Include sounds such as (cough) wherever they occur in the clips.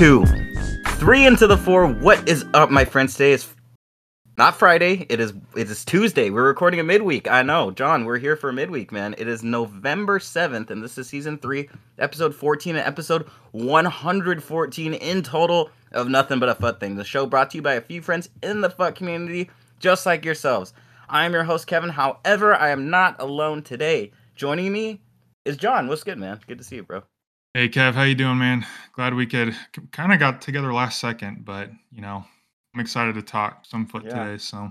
Two, three into the four. What is up, my friends? Today is not Friday. It is it is Tuesday. We're recording a midweek. I know, John. We're here for midweek, man. It is November seventh, and this is season three, episode fourteen, and episode one hundred fourteen in total of Nothing But a Fut Thing. The show brought to you by a few friends in the Fut community, just like yourselves. I am your host, Kevin. However, I am not alone today. Joining me is John. What's good, man? Good to see you, bro. Hey Kev, how you doing, man? Glad we could kind of got together last second, but you know, I'm excited to talk some FUT Yeah. today. So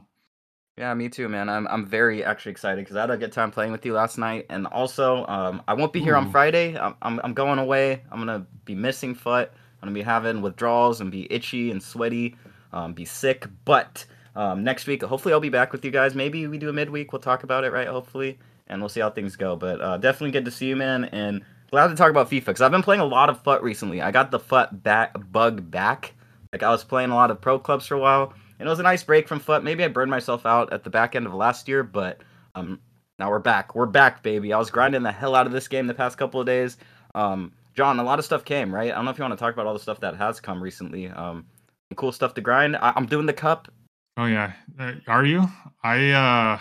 Yeah, me too, man. I'm I'm very actually excited because I had a good time playing with you last night, and also um, I won't be here on Friday. I'm, I'm I'm going away. I'm gonna be missing FUT. I'm gonna be having withdrawals and be itchy and sweaty, um, be sick. But um, next week, hopefully, I'll be back with you guys. Maybe we do a midweek. We'll talk about it, right? Hopefully, and we'll see how things go. But uh, definitely good to see you, man. And glad to talk about FIFA because I've been playing a lot of FUT recently. I got the FUT back bug back. Like I was playing a lot of pro clubs for a while, and it was a nice break from FUT. Maybe I burned myself out at the back end of last year, but um, now we're back. We're back, baby. I was grinding the hell out of this game the past couple of days. Um, John, a lot of stuff came, right? I don't know if you want to talk about all the stuff that has come recently. Um, cool stuff to grind. I- I'm doing the cup. oh yeah, uh, are you? I uh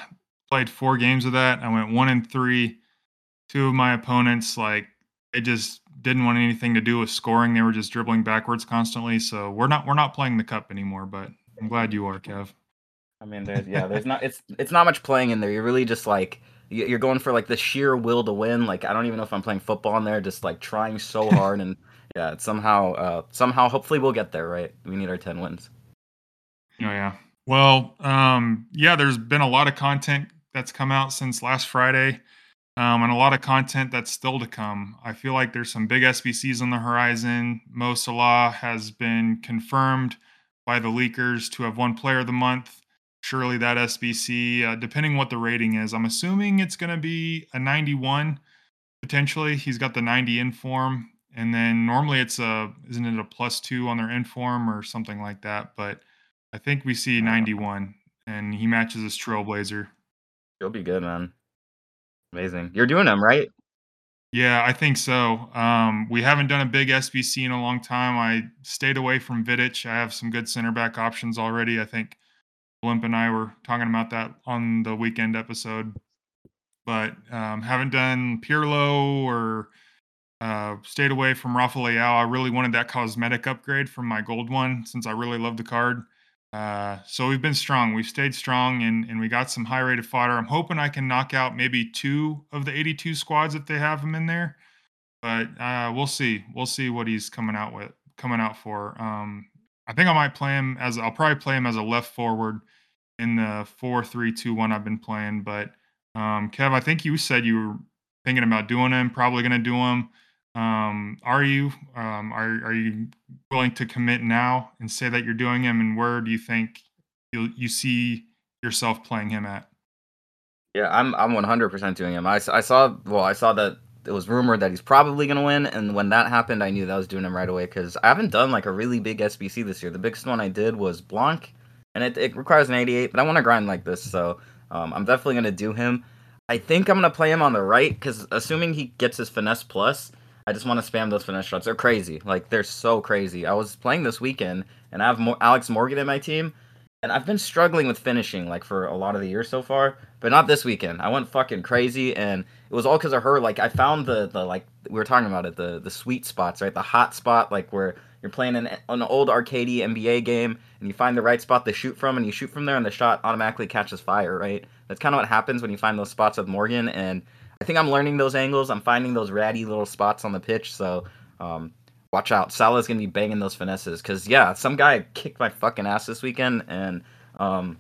played four games of that. I went one and three. Two of my opponents like they just didn't want anything to do with scoring. They were just dribbling backwards constantly. So we're not we're not playing the cup anymore. But I'm glad you are, Kev. I mean, there's yeah, there's not it's it's not much playing in there. You're really just like you're going for like the sheer will to win. Like I don't even know if I'm playing football in there, just like trying so (laughs) hard and yeah, it's somehow uh somehow hopefully we'll get there, right? We need our 10 wins. Oh yeah. Well, um, yeah, there's been a lot of content that's come out since last Friday, um, and a lot of content that's still to come. I feel like there's some big SBCs on the horizon. Mo Salah has been confirmed by the leakers to have one Player of the Month. Surely that SBC, uh, depending what the rating is, I'm assuming it's going to be a 91 potentially. He's got the 90 in form, and then normally it's a isn't it a plus two on their inform or something like that, but. I think we see 91, and he matches his Trailblazer. He'll be good, man. Amazing. You're doing them, right? Yeah, I think so. Um, we haven't done a big SBC in a long time. I stayed away from Vidic. I have some good center back options already. I think Blimp and I were talking about that on the weekend episode, but um, haven't done Pirlo or uh, stayed away from Rafa Leao. I really wanted that cosmetic upgrade from my gold one since I really love the card. Uh, so we've been strong. We've stayed strong, and and we got some high rated fodder. I'm hoping I can knock out maybe two of the 82 squads if they have him in there, but uh, we'll see. We'll see what he's coming out with, coming out for. Um, I think I might play him as I'll probably play him as a left forward in the four three two one I've been playing. But um, Kev, I think you said you were thinking about doing him. Probably going to do him. Um, are you? Um, are are you willing to commit now and say that you're doing him? And where do you think you you see yourself playing him at? Yeah, I'm I'm 100% doing him. I saw well, I saw that it was rumored that he's probably going to win and when that happened, I knew that I was doing him right away cuz I haven't done like a really big SBC this year. The biggest one I did was Blanc and it, it requires an 88, but I want to grind like this, so um, I'm definitely going to do him. I think I'm going to play him on the right cuz assuming he gets his finesse plus, I just want to spam those finesse shots. They're crazy. Like they're so crazy. I was playing this weekend and I have Mo- Alex Morgan in my team and I've been struggling with finishing like for a lot of the year so far, but not this weekend. I went fucking crazy, and it was all because of her. Like I found the the like we were talking about it, the the sweet spots, right? The hot spot, like where you're playing an an old arcade NBA game, and you find the right spot to shoot from, and you shoot from there, and the shot automatically catches fire, right? That's kind of what happens when you find those spots with Morgan, and I think I'm learning those angles. I'm finding those ratty little spots on the pitch, so. Um, Watch out, Salah's gonna be banging those finesses because yeah, some guy kicked my fucking ass this weekend, and um,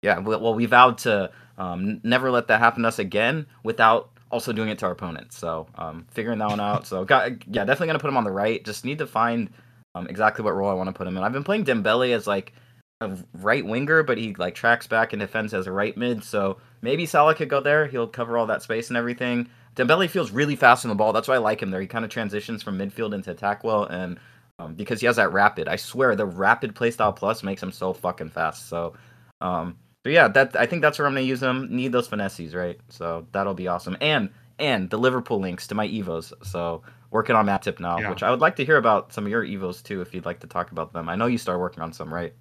yeah, we- well, we vowed to um, never let that happen to us again without also doing it to our opponents. So um, figuring that one out. So got yeah, definitely gonna put him on the right. Just need to find um, exactly what role I want to put him in. I've been playing Dembele as like a right winger, but he like tracks back and defends as a right mid. So maybe Salah could go there. He'll cover all that space and everything. Dembele feels really fast on the ball. That's why I like him there. He kind of transitions from midfield into attack well, and um, because he has that rapid. I swear, the rapid playstyle plus makes him so fucking fast. So, um, but yeah, that I think that's where I'm gonna use him. Need those finesses, right? So that'll be awesome. And and the Liverpool links to my evos. So working on Matip now, Yeah. which I would like to hear about some of your evos too, if you'd like to talk about them. I know you started working on some, right?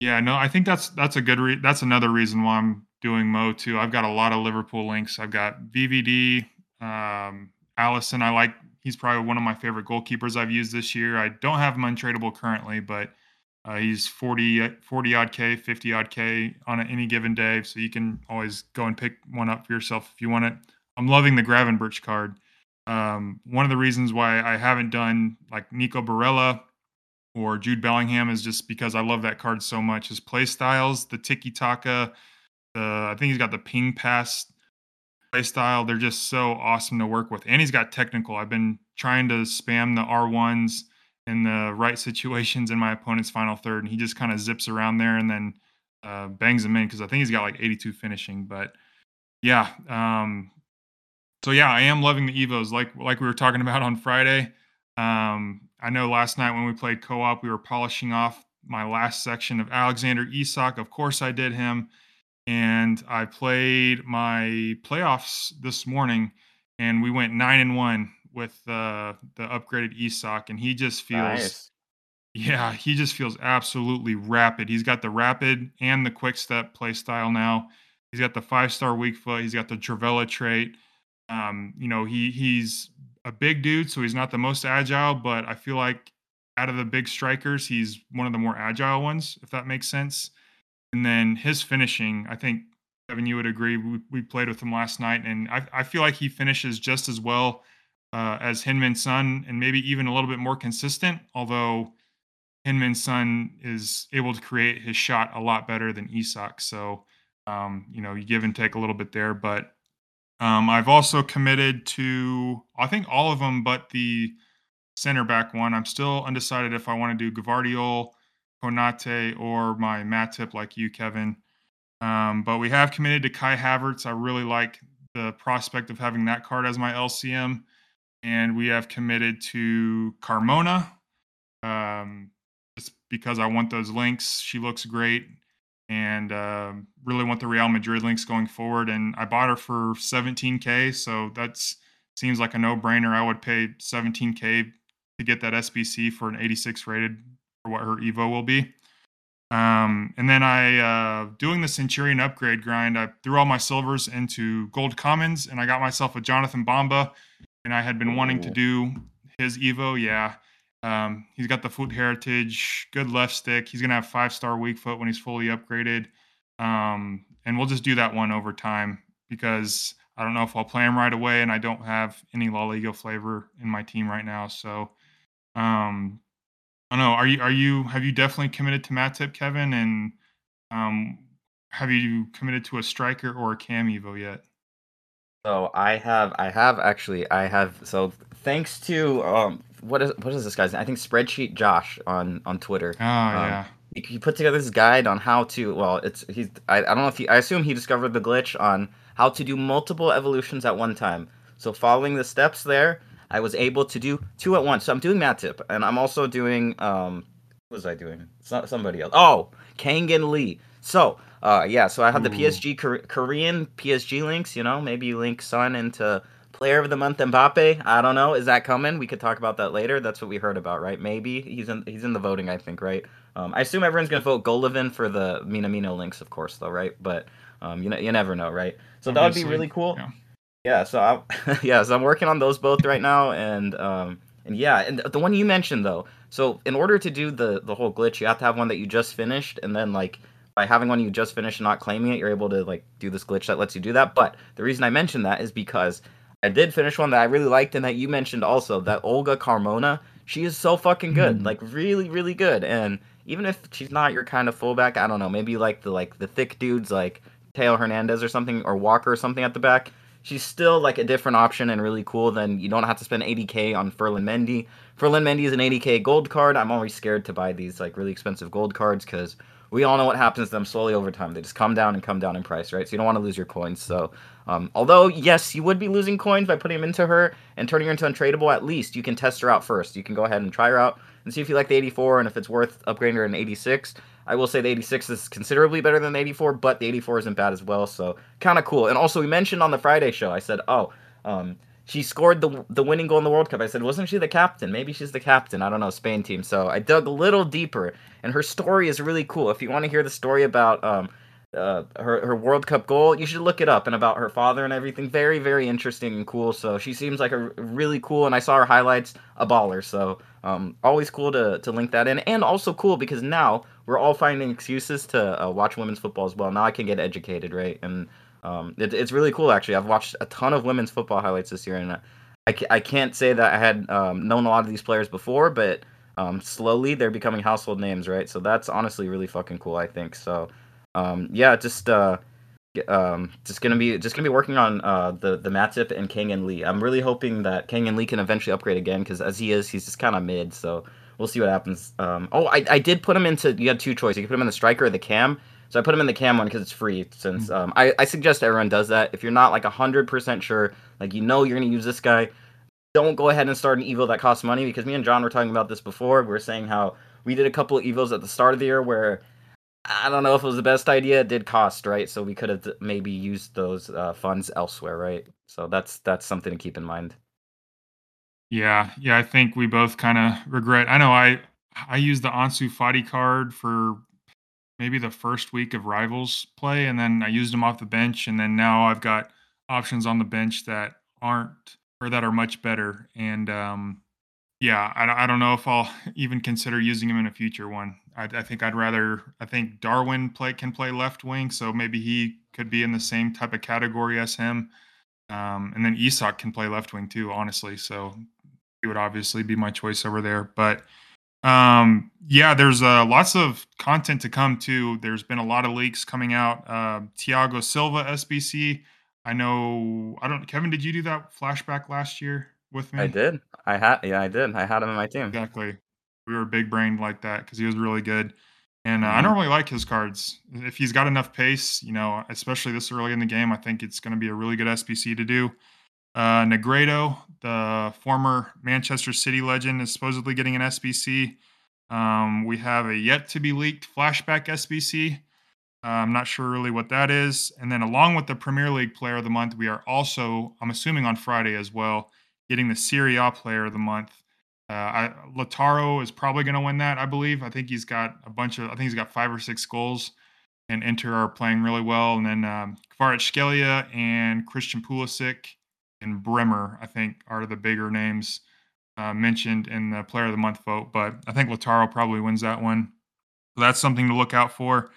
Yeah, no, I think that's that's a good re- that's another reason why I'm doing Mo too. I've got a lot of Liverpool links. I've got VVD, um, Alisson. I like he's probably one of my favorite goalkeepers I've used this year. I don't have him untradeable currently, but uh, he's 40, 40 odd K, 50 odd K on any given day. So you can always go and pick one up for yourself if you want it. I'm loving the Gravenberch card. Um, one of the reasons why I haven't done like Nico Barella or Jude Bellingham is just because I love that card so much. His play styles, the tiki taka, the I think he's got the ping pass play style. They're just so awesome to work with. And he's got technical. I've been trying to spam the R1s in the right (laughs) situations in my opponent's final third, and he just kind of zips around there and then uh, bangs them in because I think he's got like 82 finishing. But yeah, um, so yeah, I am loving the Evos like like we were talking about on Friday. Um, I know last night when we played co-op, we were polishing off my last section of Alexander Isak. Of course, I did him, and I played my playoffs this morning, and we went nine and one with uh, the upgraded Isak, and he just feels. Nice. Yeah, he just feels absolutely rapid. He's got the rapid and the quick step play style now. He's got the five star weak foot. He's got the Trivela trait. Um, you know, he he's a big dude, so he's not the most agile, but I feel like out of the big strikers, he's one of the more agile ones, if that makes sense. And then his finishing, I think Kevin, you would agree. We, we played with him last night, and I, I feel like he finishes just as well uh, as Heung-min Son, and maybe even a little bit more consistent. Although Heung-min Son is able to create his shot a lot better than Isak, so um, you know you give and take a little bit there. But um, I've also committed to I think all of them, but the center back one. I'm still undecided if I want to do Gavardiol, Konate, or my Matip like you, Kevin. Um, but we have committed to Kai Havertz. I really like the prospect of having that card as my LCM. And we have committed to Carmona um, just because I want those links. She looks great and um really want the Real Madrid links going forward. And I bought her for 17K. So that seems like a no brainer. I would pay 17K to get that SBC for an 86 rated for what her Evo will be. Um, and then I, uh, doing the Centurion upgrade grind, I threw all my silvers into gold commons and I got myself a Jonathan Bamba. And I had been wanting to do his Evo. Yeah. Um, he's got the foot heritage, good left stick. He's going to have five star weak foot when he's fully upgraded. Um, and we'll just do that one over time because I don't know if I'll play him right away and I don't have any La Liga flavor in my team right now. So, um, I don't know. Are you are you have you definitely committed to Matip, Kevin? And um, have you committed to a striker or a cam evo yet? So I have, I have actually, I have. So thanks to um, what is what is this guy's? name? I think Spreadsheet Josh on on Twitter. Oh Um, yeah, he, he put together this guide on how to. Well, it's he's. I, I don't know if he. I assume he discovered the glitch on how to do multiple evolutions at one time. So following the steps there, I was able to do two at once. So I'm doing Matip, and I'm also doing um, what was I doing? So, somebody else. Oh, Kang-in Lee. So uh, yeah. So I have the Ooh. PSG Kor- Korean PSG links. You know, maybe link Sun into Player of the Month Mbappe. I don't know. Is that coming? We could talk about that later. That's what we heard about, right? Maybe he's in he's in the voting. I think, right? Um, I assume everyone's gonna vote Golovin for the Minamino links, of course, though, right? But um, you know, you never know, right? So that would be really cool. yeah. Yeah. So I, (laughs) yeah, so I'm working on those both right now, and um, and yeah, and the one you mentioned though. So in order to do the the whole glitch, you have to have one that you just finished, and then like by having one you just finished and not claiming it, you're able to like do this glitch that lets you do that. But the reason I mentioned that is because I did finish one that I really liked, and that you mentioned also that Olga Carmona. She is so fucking good, Mhm. like really, really good. And even if she's not your kind of fullback, I don't know, maybe you like the like the thick dudes like Theo Hernandez or something, or Walker or something at the back. She's still like a different option and really cool. Then you don't have to spend 80k on Ferland Mendy. Ferland Mendy is an 80k gold card. I'm always scared to buy these like really expensive gold cards because we all know what happens to them slowly over time. They just come down and come down in price, right? So you don't want to lose your coins. So, um, although yes, you would be losing coins by putting them into her and turning her into untradeable. At least you can test her out first. You can go ahead and try her out and see if you like the 84 and if it's worth upgrading her an 86. I will say the 86 is considerably better than the 84, but the 84 isn't bad as well. So kind of cool. And also, we mentioned on the Friday show, I said, oh, um, she scored the the winning goal in the World Cup. I said, wasn't she the captain? Maybe she's the captain. I don't know, Spain team. So I dug a little deeper, and her story is really cool. If you want to hear the story about um, uh, her her World Cup goal, you should look it up and about her father and everything. Very very interesting and cool. So she seems like a really cool, and I saw her highlights, a baller. So um, always cool to to link that in, and also cool because now we're all finding excuses to uh, watch women's football as well. Now I can get educated, right? And um, it, it's really cool actually. I've watched a ton of women's football highlights this year, and I, I can't say that I had um, known a lot of these players before, but um, slowly they're becoming household names, right? So that's honestly really fucking cool. I think so. Um, yeah, just uh, um, just gonna be just gonna be working on uh, the the Matip and Kang-in Lee. I'm really hoping that Kang-in Lee can eventually upgrade again because as he is, he's just kind of mid. So we'll see what happens. Um, oh, I, I did put him into. You had two choices. You could put him in the striker or the cam. So I put him in the cam one because it's free. Since mm. um, I, I suggest everyone does that. If you're not like hundred percent sure, like you know you're gonna use this guy, don't go ahead and start an evo that costs money. Because me and John were talking about this before. We were saying how we did a couple of evos at the start of the year where I don't know if it was the best idea. It did cost, right? So we could have maybe used those uh, funds elsewhere, right? So that's that's something to keep in mind. Yeah, yeah. I think we both kind of regret. I know I I used the Ansu Fati card for maybe the first week of Rivals play, and then I used him off the bench, and then now I've got options on the bench that aren't or that are much better. And um, yeah, I, I don't know if I'll (laughs) even consider using him in a future one. I, I think I'd rather. I think Darwin play can play left wing, so maybe he could be in the same type of category as him. Um, and then Isak can play left wing too, honestly. So he would obviously be my choice over there. But um, yeah, there's uh, lots of content to come too. There's been a lot of leaks coming out. Uh, Thiago Silva SBC. I know. I don't. Kevin, did you do that flashback last year with me? I did. I had. Yeah, I did. I had him in my team. Exactly we were big brained like that because he was really good. And uh, mm-hmm. I normally like his cards. If he's got enough pace, you know, especially this early in the game, I think it's going to be a really good SBC to do. Uh, Negredo, the former Manchester City legend, is supposedly getting an SBC. Um, we have a yet to be leaked flashback SBC. Uh, I'm not sure really what that is. And then, along with the Premier League Player of the Month, we are also, I'm assuming on Friday as well, getting the Serie A Player of the Month. Uh, I, Lautaro is probably going to win that. I believe. I think he's got a bunch of. I think he's got five or six goals, and Inter are playing really well. And then um, Kvaratskhelia and Christian Pulisic and Bremer, I think, are the bigger names uh, mentioned in the Player of the Month vote. But I think Lautaro probably wins that one. So that's something to look out for.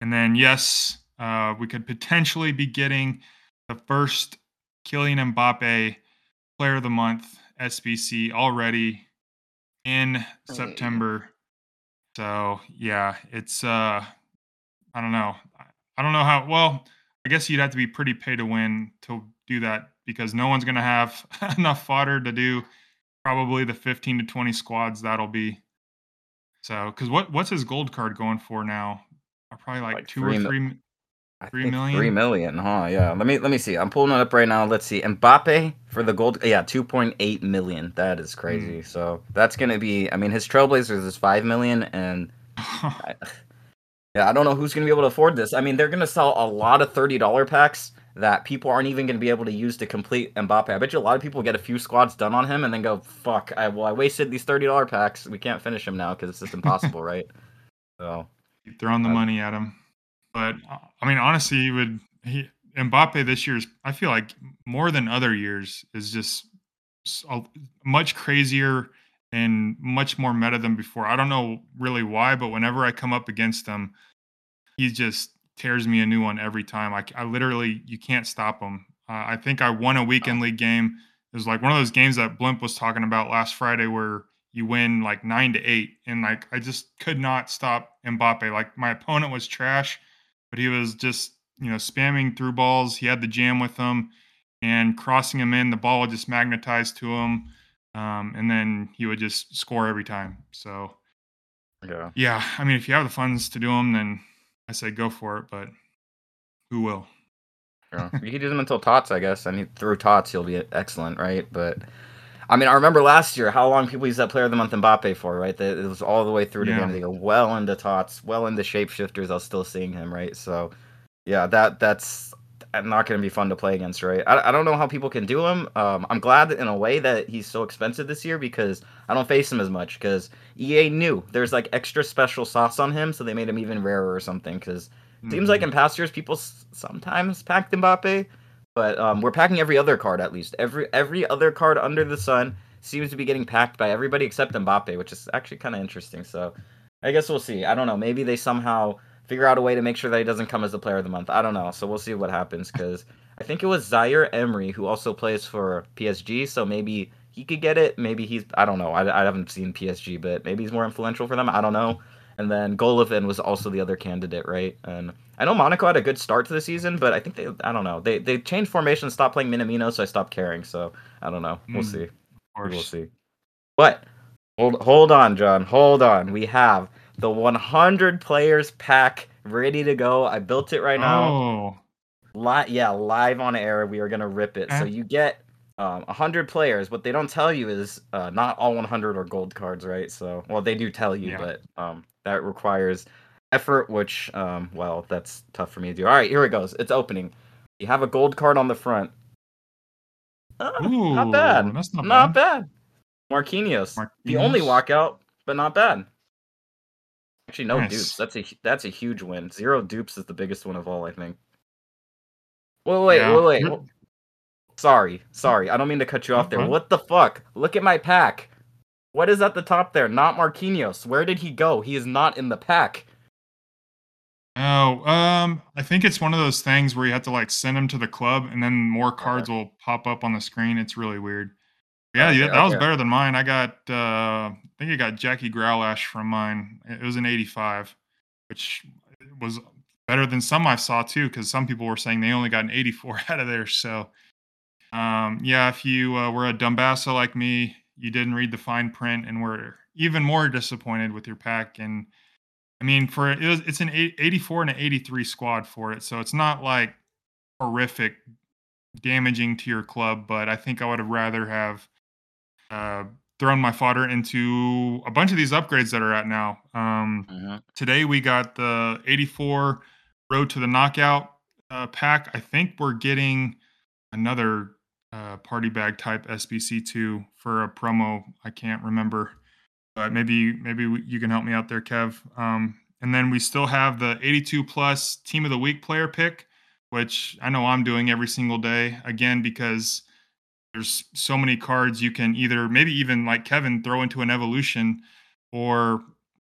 And then yes, uh, we could potentially be getting the first Kylian Mbappe Player of the Month SBC already in September. So yeah, it's uh I don't know. I don't know how well, I guess you'd have to be pretty pay to win to do that because no one's gonna have (laughs) enough fodder to do probably the 15 to 20 squads that'll be. So because what what's his gold card going for now? Probably like, like two or three I three million. Three million, huh? Yeah. Let me let me see. I'm pulling it up right now. Let's see. Mbappe for the gold. Yeah, two point eight million. That is crazy. Mm. So that's gonna be. I mean, his Trailblazers is five million, and (laughs) I, yeah, I don't know who's gonna be able to afford this. I mean, they're gonna sell a lot of thirty dollar packs that people aren't even gonna be able to use to complete Mbappe. I bet you a lot of people get a few squads done on him and then go, "Fuck! I well, I wasted these thirty dollar packs. We can't finish him now because it's just impossible, (laughs) right?" So Keep throwing the money at him. But uh, I mean, honestly, he would he Mbappe this year is I feel like more than other years is just much crazier and much more meta than before. I don't know really why, but whenever I come up against him, he just tears me a new one every time. I, I literally you can't stop him. Uh, I think I won a weekend league game. It was like one of those games that Blimp was talking about last Friday where you win like nine to eight, and like I just could not stop Mbappe. Like my opponent was trash but he was just you know spamming through balls. He had the jam with him and crossing him in. The ball would just magnetize to him, um, and then he would just score every time. So yeah, yeah. I mean, if you have the funds to do them, then I say go for it. But who will? Yeah. you can do them until tots, I guess. I mean, through tots, he'll be excellent, right? But I mean, I remember last year how long people used that Player of the Month Mbappe for, right? It was all the way through to yeah. the end. They go well into tots, well into shapeshifters. I was still seeing him, right? So, yeah, that that's not going to be fun to play against, right? I, I don't know how people can do him. Um, I'm glad in a way that he's so expensive this year because I don't face him as much because EA knew there's like extra special sauce on him, so they made him even rarer or something. Because mm-hmm. seems like mm-hmm. in past years people s- sometimes packed Mbappe, but um, we're packing every other card at least. Every every other card under the sun seems to be getting packed by everybody except Mbappe, which is actually kind of interesting. So I guess we'll see. I don't know. Maybe they somehow figure out a way to make sure that he doesn't come as the player of the month. I don't know. So we'll see what happens because I think it was Zaire Emery who also plays for PSG. So maybe he could get it. Maybe he's I don't know. I, I haven't seen PSG, but maybe he's more influential for them. I don't know. And then Golovin was also the other candidate, right? And I know Monaco had a good start to the season, but I think they I don't know. They they changed formation, stopped playing Minamino, so I stopped caring. So I don't know. We'll mm, see. We'll see. But hold hold on, John. Hold on. We have the 100 players pack ready to go. I built it right now. Oh. Li- yeah, live on air. We are gonna rip it. So you get um, 100 players. What they don't tell you is uh, not all 100 are gold cards, right? So, well, they do tell you, yeah. but um, that requires effort, which, um, well, that's tough for me to do. All right, here it goes. It's opening. You have a gold card on the front. Uh, Ooh, not bad. That's not, not bad. bad. Marquinhos. Marquinhos. The only walkout, but not bad. Actually, no nice. dupes. That's a that's a huge win. Zero dupes is the biggest one of all, I think. Wait, wait, yeah. wait, wait. Sorry, sorry. I don't mean to cut you off there. What the fuck? Look at my pack. What is at the top there? Not Marquinhos. Where did he go? He is not in the pack. Oh, um, I think it's one of those things where you have to like send him to the club, and then more cards okay. will pop up on the screen. It's really weird. Yeah, okay, yeah, that okay. was better than mine. I got, uh, I think I got Jackie Grealish from mine. It was an 85, which was better than some I saw too, because some people were saying they only got an 84 (laughs) out of there. So, um, yeah, if you uh, were a Dumbassa like me, you didn't read the fine print and were even more disappointed with your pack. And I mean, for it was, it's an 84 and an 83 squad for it, so it's not like horrific damaging to your club. But I think I would have rather have uh, thrown my fodder into a bunch of these upgrades that are out now. Um, uh-huh. Today we got the 84 Road to the Knockout uh, pack. I think we're getting another uh, party bag type SBC2 for a promo. I can't remember, but maybe maybe you can help me out there, Kev. Um, and then we still have the 82 plus Team of the Week player pick, which I know I'm doing every single day again because there's so many cards you can either maybe even like Kevin throw into an evolution or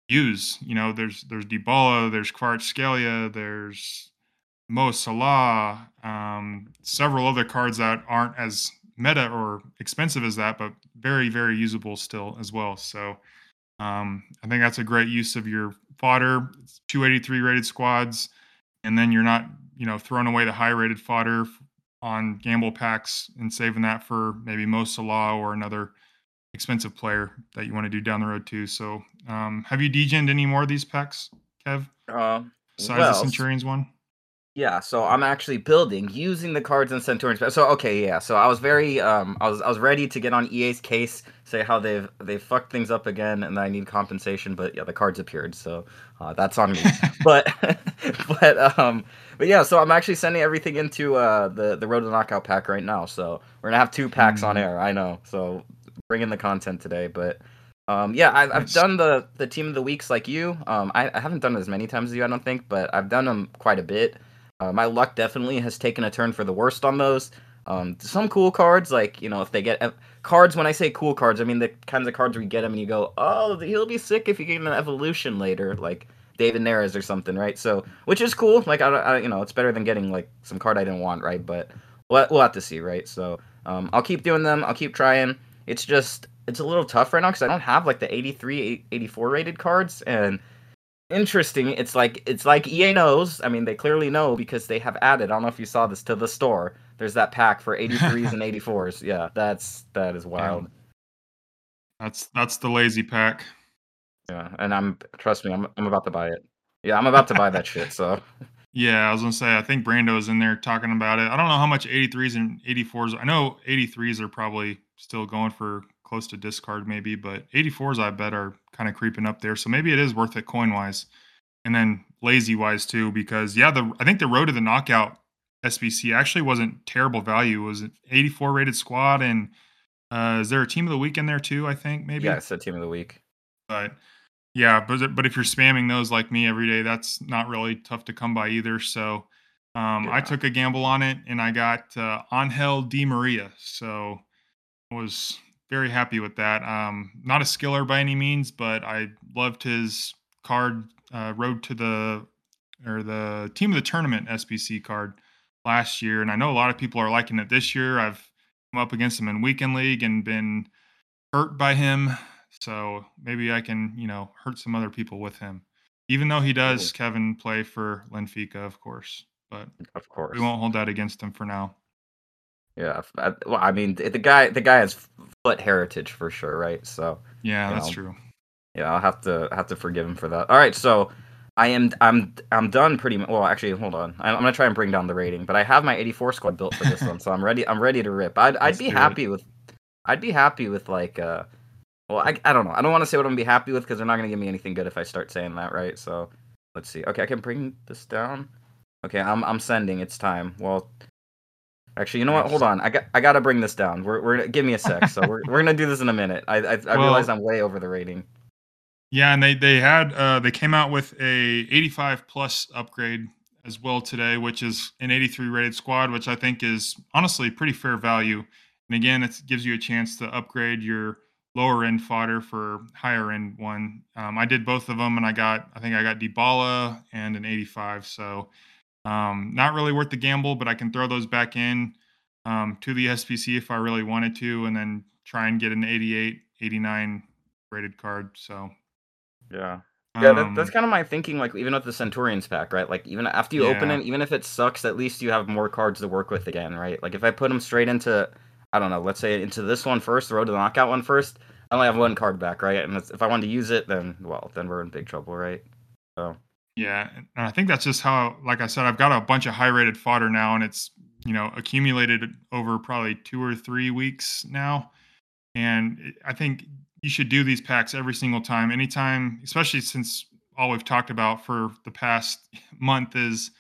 use. You know, there's there's Dybala, there's Kvaratskhelia, there's Mo Salah, um, several other cards that aren't as meta or expensive as that, but very very usable still as well. So um, I think that's a great use of your fodder. It's 283 rated squads, and then you're not you know throwing away the high rated fodder on gamble packs and saving that for maybe Mo Salah or another expensive player that you want to do down the road too. So, um, have you degened any more of these packs, Kev? Uh, Besides well, the Centurions one? Yeah, so I'm actually building using the cards in Centurions. So okay, yeah. So I was very um I was I was ready to get on EA's case, say how they've they fucked things up again and I need compensation, but yeah, the cards appeared. So uh, that's on me. (laughs) but (laughs) but um but yeah, so I'm actually sending everything into uh the the Road to Knockout pack right now. So we're going to have two packs mm. on air. I know. So bring in the content today, but um, yeah, I've, I've done the the team of the weeks like you. Um, I, I haven't done it as many times as you, I don't think, but I've done them quite a bit. Uh, my luck definitely has taken a turn for the worst on those. Um, some cool cards, like you know, if they get ev- cards. When I say cool cards, I mean the kinds of cards you get them and you go, "Oh, he'll be sick if you get an evolution later," like David Neres or something, right? So, which is cool. Like I, I you know, it's better than getting like some card I didn't want, right? But we'll, we'll have to see, right? So, um, I'll keep doing them. I'll keep trying. It's just it's a little tough right now because I don't have like the 83, 84 rated cards, and interesting. It's like it's like EA knows. I mean, they clearly know because they have added. I don't know if you saw this to the store. There's that pack for 83s and (laughs) 84s. Yeah, that's that is wild. Yeah. That's that's the lazy pack. Yeah, and I'm trust me, I'm I'm about to buy it. Yeah, I'm about to buy that shit. So. (laughs) Yeah, I was gonna say I think Brando is in there talking about it. I don't know how much 83s and 84s. I know 83s are probably still going for close to discard maybe, but 84s I bet are kind of creeping up there. So maybe it is worth it coin wise, and then lazy wise too, because yeah, the I think the road to the knockout SBC actually wasn't terrible value. It was an 84 rated squad, and uh, is there a team of the week in there too? I think maybe. Yeah, it's a team of the week. But yeah, but but if you're spamming those like me every day, that's not really tough to come by either. So um, I took a gamble on it, and I got uh, Angel Di Maria. So was very happy with that. Um, not a skiller by any means, but I loved his card. Uh, road to the or the team of the tournament SBC card last year, and I know a lot of people are liking it this year. I've come up against him in weekend league and been hurt by him, so maybe I can you know hurt some other people with him. Even though he does, Kevin play for Benfica, of course, but of course we won't hold that against him for now. Yeah. I, well, I mean, the guy the guy has foot heritage for sure, right? So Yeah, that's know, true. yeah, I'll have to have to forgive him for that. All right, so I am I'm I'm done pretty much. Well, actually, hold on. I- I'm gonna try and bring down the rating, but I have my 84 squad built for this one, so I'm ready. I'm ready to rip. I'd I'd Let's be do it. happy with I'd be happy with like uh well I I don't know. I don't want to say what I'm gonna be happy with because they're not gonna give me anything good if I start saying that, right? So let's see. Okay, I can bring this down. Okay, I'm I'm sending. It's time. Well, actually, you know what? Hold on. I got I gotta bring this down. We're we're give me a sec. So we're we're gonna do this in a minute. I I, I realize I'm way over the rating. Yeah, and they they had uh, they came out with a 85 plus upgrade as well today, which is an 83 rated squad, which I think is honestly pretty fair value. And again, it gives you a chance to upgrade your lower end fodder for higher end one. Um, I did both of them, and I got I think I got Dybala and an 85. So um, not really worth the gamble, but I can throw those back in um, to the SBC if I really wanted to, and then try and get an 88, 89 rated card. So. Yeah. Yeah, that, that's Um, kind of my thinking. Like even with the Centurions pack, right? Like even after you open it, even if it sucks, at least you have more cards to work with again, right? Like if I put them straight into, I don't know, let's say into this one first, the road to the knockout one first, I only have one card back, right? And if I wanted to use it, then well, then we're in big trouble, right? So yeah, and I think that's just how, like I said, I've got a bunch of high rated fodder now, and it's you know accumulated over probably two or three weeks now, and I think you should do these packs every single time, anytime, especially since all we've talked about for the past (laughs) month is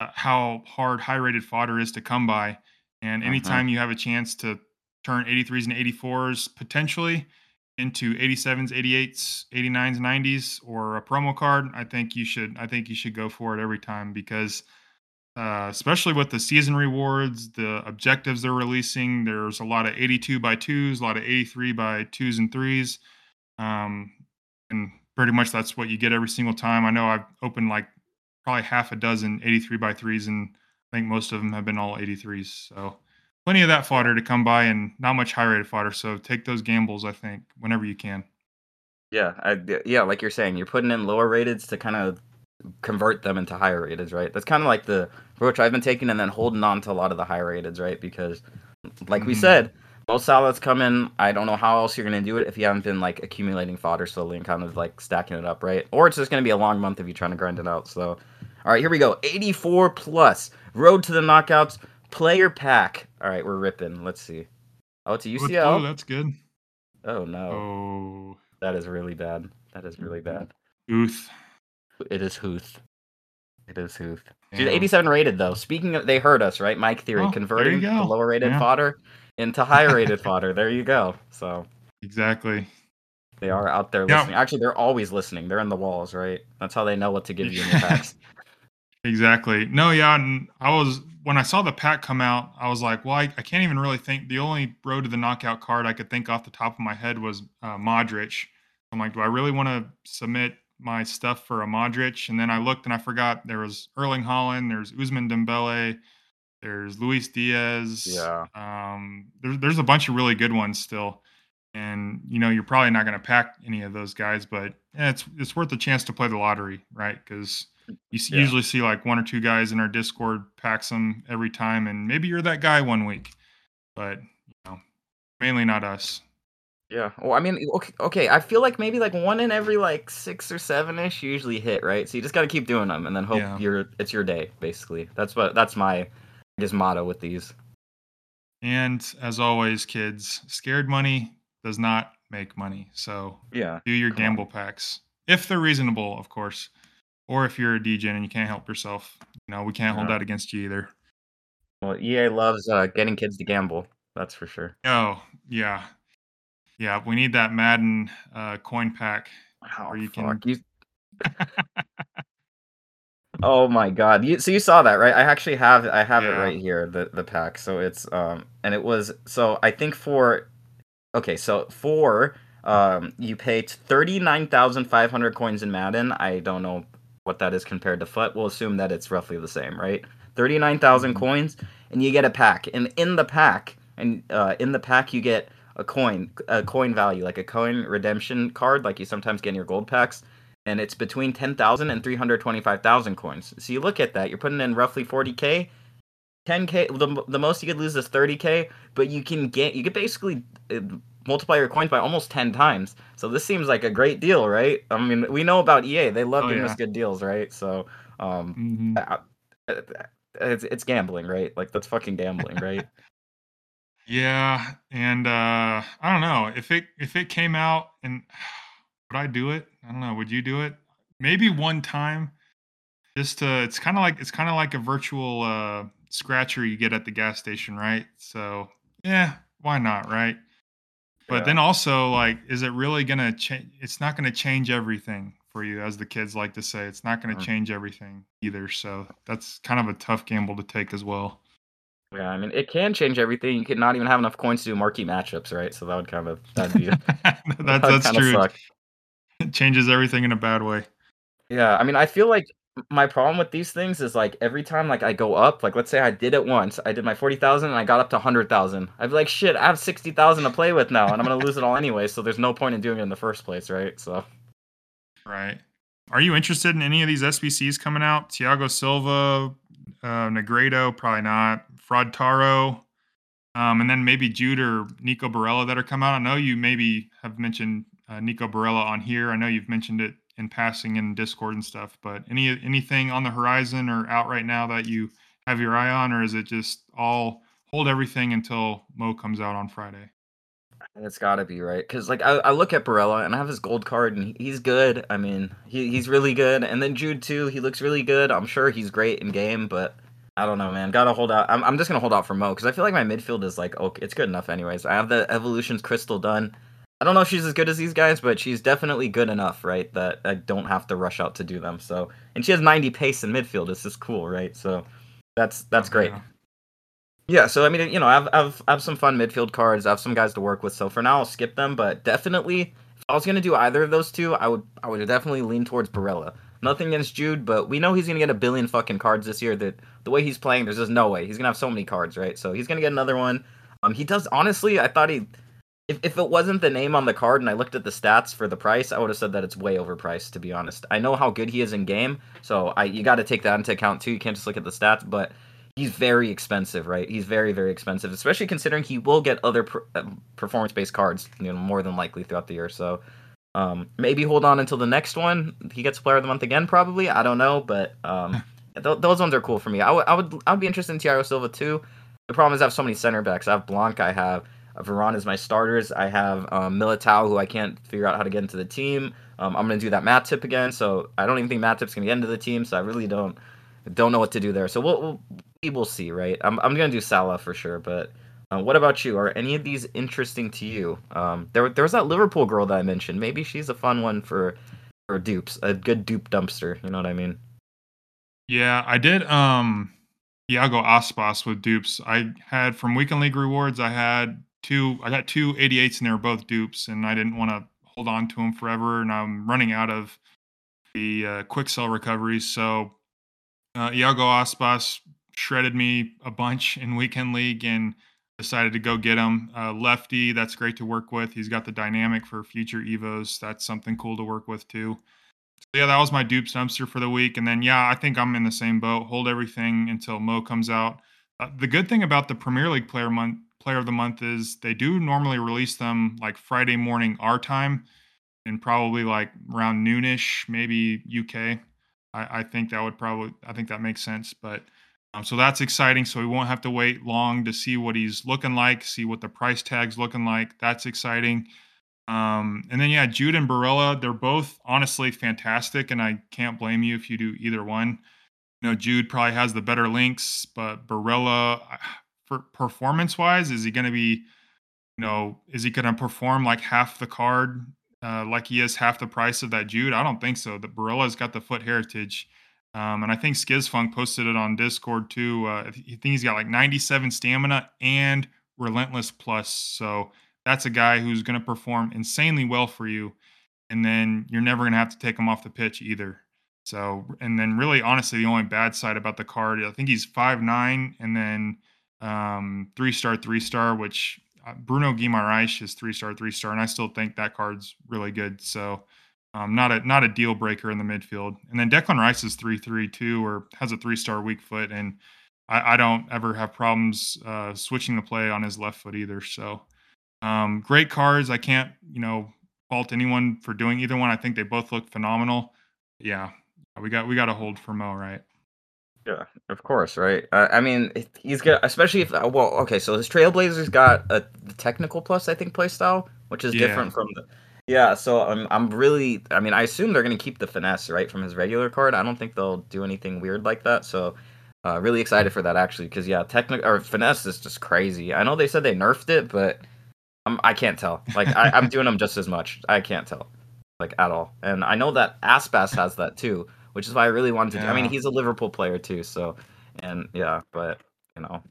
uh, how hard high rated fodder is to come by. And uh-huh. anytime you have a chance to turn 83s and 84s potentially into 87s, 88s, 89s, 90s, or a promo card, I think you should. I think you should go for it every time because, uh, especially with the season rewards, the objectives they're releasing, there's a lot of 82 by twos, a lot of 83 by twos and threes, um, and pretty much that's what you get every single time. I know I've opened like probably half a dozen 83 by threes, and I think most of them have been all 83s. So plenty of that fodder to come by, and not much high rated fodder. So take those gambles, I think, whenever you can. yeah, I, yeah, like you're saying, you're putting in lower rateds to kind of convert them into higher rateds, right? That's kind of like the approach I've been taking, and then holding on to a lot of the higher rateds, right? Because like we hmm said, most salads come in. I don't know how else you're gonna do it if you haven't been like accumulating fodder slowly and kind of like stacking it up, right? Or it's just gonna be a long month if you're trying to grind it out. So, all right, here we go. 84 plus road to the knockouts player pack. All right, we're ripping. Let's see. Oh, it's a Oh. UCL. That's good. Oh no, Oh, that is really bad. That is really bad. Huth. It is Huth. It is. She's Damn. 87 rated though. Speaking of, they heard us, right? Mike Theory Oh, converting the lower rated Yeah, fodder into higher rated fodder. There you go. So. exactly. They are out there Yeah, listening. Actually, they're always listening. They're in the walls, right? That's how they know what to give you in your packs. (laughs) exactly. No, yeah, and I was when I saw the pack come out, I was like, well, I, I can't even really think. The only road to the knockout card I could think off the top of my head was uh, Modric. I'm like, do I really want to submit my stuff for a Modric? And then I looked and I forgot there was Erling Haaland, there's Ousmane Dembele, there's Luis Diaz. Yeah. Um, there's there's a bunch of really good ones still. And you know, you're probably not going to pack any of those guys, but yeah, it's it's worth a chance to play the lottery, right? Because you Yeah. usually see like one or two guys in our Discord packs them every time, and maybe you're that guy one week, but you know, mainly not us. Yeah. Well, I mean, okay, okay. I feel like maybe like one in every like six or seven ish usually hit, right? So you just got to keep doing them and then hope Yeah. you're it's your day, basically. That's what that's my guess motto with these. And as always, kids, scared money does not make money. So Yeah. do your Come on. gamble packs if they're reasonable, of course, or if you're a DJ and you can't help yourself. You know, we can't hold Yeah. that against you either. Well, EA loves, uh, getting kids to gamble, that's for sure. Oh, yeah. Yeah, we need that Madden, uh, coin pack Oh, you can fuck, you (laughs) Oh my god, you so you saw that, right? I actually have I have it right here, the the pack, so it's, um and it was so I think for okay, so for, um, you pay 39,500 coins in Madden, I don't know what that is compared to FUT, we'll assume that it's roughly the same, right? 39,000 Mhm. coins, and you get a pack, and in the pack and, uh, in the pack, you get a coin a coin value, like a coin redemption card, like you sometimes get in your gold packs, and it's between 10,000 and 325,000 coins. So you look at that, you're putting in roughly 40k, 10k the, the most you could lose is 30k, but you can get you could basically uh, multiply your coins by almost 10 times. So this seems like a great deal, right? I mean, we know about EA; they love Oh, giving us good deals, right? So, um, uh, it's it's gambling, right? Like that's fucking gambling, right? (laughs) Yeah, and, uh, I don't know, if it if it came out and (sighs) would I do it? I don't know, would you do it? Maybe one time just to it's kinda like it's kinda like a virtual, uh, scratcher you get at the gas station, right? So, yeah, why not, right? But Yeah. then also, like, is it really gonna change? it's not gonna change everything for you, as the kids like to say, it's not gonna Mhm. change everything either, so that's kind of a tough gamble to take as well. Yeah, I mean, it can change everything, you could not even have enough coins to do marquee matchups, right? So that would kind of that'd be (laughs) That (laughs) that'd that's true. It changes everything in a bad way. Yeah, I mean, I feel like my problem with these things is, like, every time, like, I go up, like, let's say I did it once, I did my 40,000 and I got up to 100,000. I'd be like, "Shit, I have 60,000 to play with now, and I'm gonna lose it all anyway, so there's no point in doing it in the first place," right? So Right. Are you interested in any of these SBCs coming out? Thiago Silva, uh, Negredo, probably not. Fraudtaro, um, and then maybe Jude or Nico Barella that are coming out. I know you maybe have mentioned uh, Nico Barella on here. I know you've mentioned it in passing in Discord and stuff, but any anything on the horizon or out right now that you have your eye on, or is it just all hold everything until Mo comes out on Friday? It's gotta be, right because like, I I look at Barella, and I have his gold card, and he's good, I mean, he he's really good, and then Jude too, he looks really good, I'm sure he's great in game, but I don't know, man, gotta hold out I'm I'm just gonna hold out for Mo because I feel like my midfield is, like, ok it's good enough anyways. I have the Evolutions Crystal done. I don't know if she's as good as these guys, but she's definitely good enough, right, that I don't have to rush out to do them, so and she has 90 pace in midfield, this is cool, right? So that's that's Oh, great. yeah. Yeah, so I mean, you know, I've I've I've some fun midfield cards, I have some guys to work with, so for now, I'll skip them, but definitely, if I was gonna do either of those 2, I would I would definitely lean towards Barella. Nothing against Jude, but we know he's gonna get a billion fucking cards this year that the way he's playing, there's just no way. He's gonna have so many cards, right? So he's gonna get another one. Um, he does honestly, I thought he if if it wasn't the name on the card and I looked at the stats for the price, I would've said that it's way overpriced, to be honest. I know how good he is in game, so I you gotta take that into account too, you can't just look at the stats, but he's very expensive, right? He's very, very expensive, especially considering he will get other per um, performance-based cards, you know, more than likely throughout the year, so, um, maybe hold on until the next one. He gets Player of the Month again, probably, I don't know, but, um, th those ones are cool for me. I would I would I would be interested in Thiago Silva too. The problem is I have so many center backs. I have Blanc, I have Varane is my starters, I have, um, Militao, who I can't figure out how to get into the team. Um, I'm gonna do that Matip again, so I don't even think Matip's gonna get into the team, so I really don't don't know what to do there. So we'll we'll we will see, right? I'm I'm gonna do Salah for sure, but, uh, what about you? Are any of these interesting to you? Um, there there was that Liverpool girl that I mentioned, maybe she's a fun one for for dupes, a good dupe dumpster, you know what I mean? Yeah, I did, um, Iago Aspas with dupes. I had from Weekend League rewards, I had 2 I got 2 88s, and they were both dupes, and I didn't wanna hold on to them forever, and I'm running out of the, uh, quick sell recoveries, so, uh, Iago Aspas shredded me a bunch in Weekend League and decided to go get him. Uh, lefty, that's great to work with. He's got the dynamic for future evos. That's something cool to work with too. So yeah, that was my dupes dumpster for the week. And then yeah, I think I'm in the same boat. Hold everything until Mo comes out. Uh, the good thing about the Premier League player month player of the month is they do normally release them like Friday morning our time and probably like around noonish, maybe UK. I, I think that would probably I think that makes sense. But um, so that's exciting. So we won't have to wait long to see what he's looking like, see what the price tag's looking like. That's exciting. Um, and then yeah, Jude and Barella, they're both honestly fantastic, and I can't blame you if you do either one. You know, Jude probably has the better links, but Barella, performance wise, is he going to be, you know, is he going to perform like half the card, uh, like he is half the price of that Jude? I don't think so. The Barella's got the foot heritage. Um, and I think Skizfunk posted it on Discord too. Uh, I think he's got like 97 stamina and relentless plus. So that's a guy who's going to perform insanely well for you. And then you're never going to have to take him off the pitch either. So, and then really, honestly, the only bad side about the card, I think he's five nine, and then um, three star, three star, which uh, Bruno Guimaraes is three star, three star, and I still think that card's really good. So, um, not a not a deal breaker in the midfield. And then Declan Rice is three three two, or has a three star weak foot, and I, I don't ever have problems uh, switching the play on his left foot either. So, um, great cards. I can't you know fault anyone for doing either one. I think they both look phenomenal. Yeah, we got we got to hold for Mo, right? Yeah, of course, right? Uh, I mean, he's got especially if uh, well, okay, so his Trailblazers got a technical plus, I think, playstyle, which is yeah. different from the. Yeah, so I'm I'm really I mean I assume they're gonna keep the finesse right from his regular card. I don't think they'll do anything weird like that. So, uh, really excited for that actually because yeah, technical or finesse is just crazy. I know they said they nerfed it, but I'm, I can't tell. Like I, I'm (laughs) doing them just as much. I can't tell, like at all. And I know that Aspas has that too which is why I really wanted to. Yeah. Do, I mean, he's a Liverpool player too, so and yeah, but you know,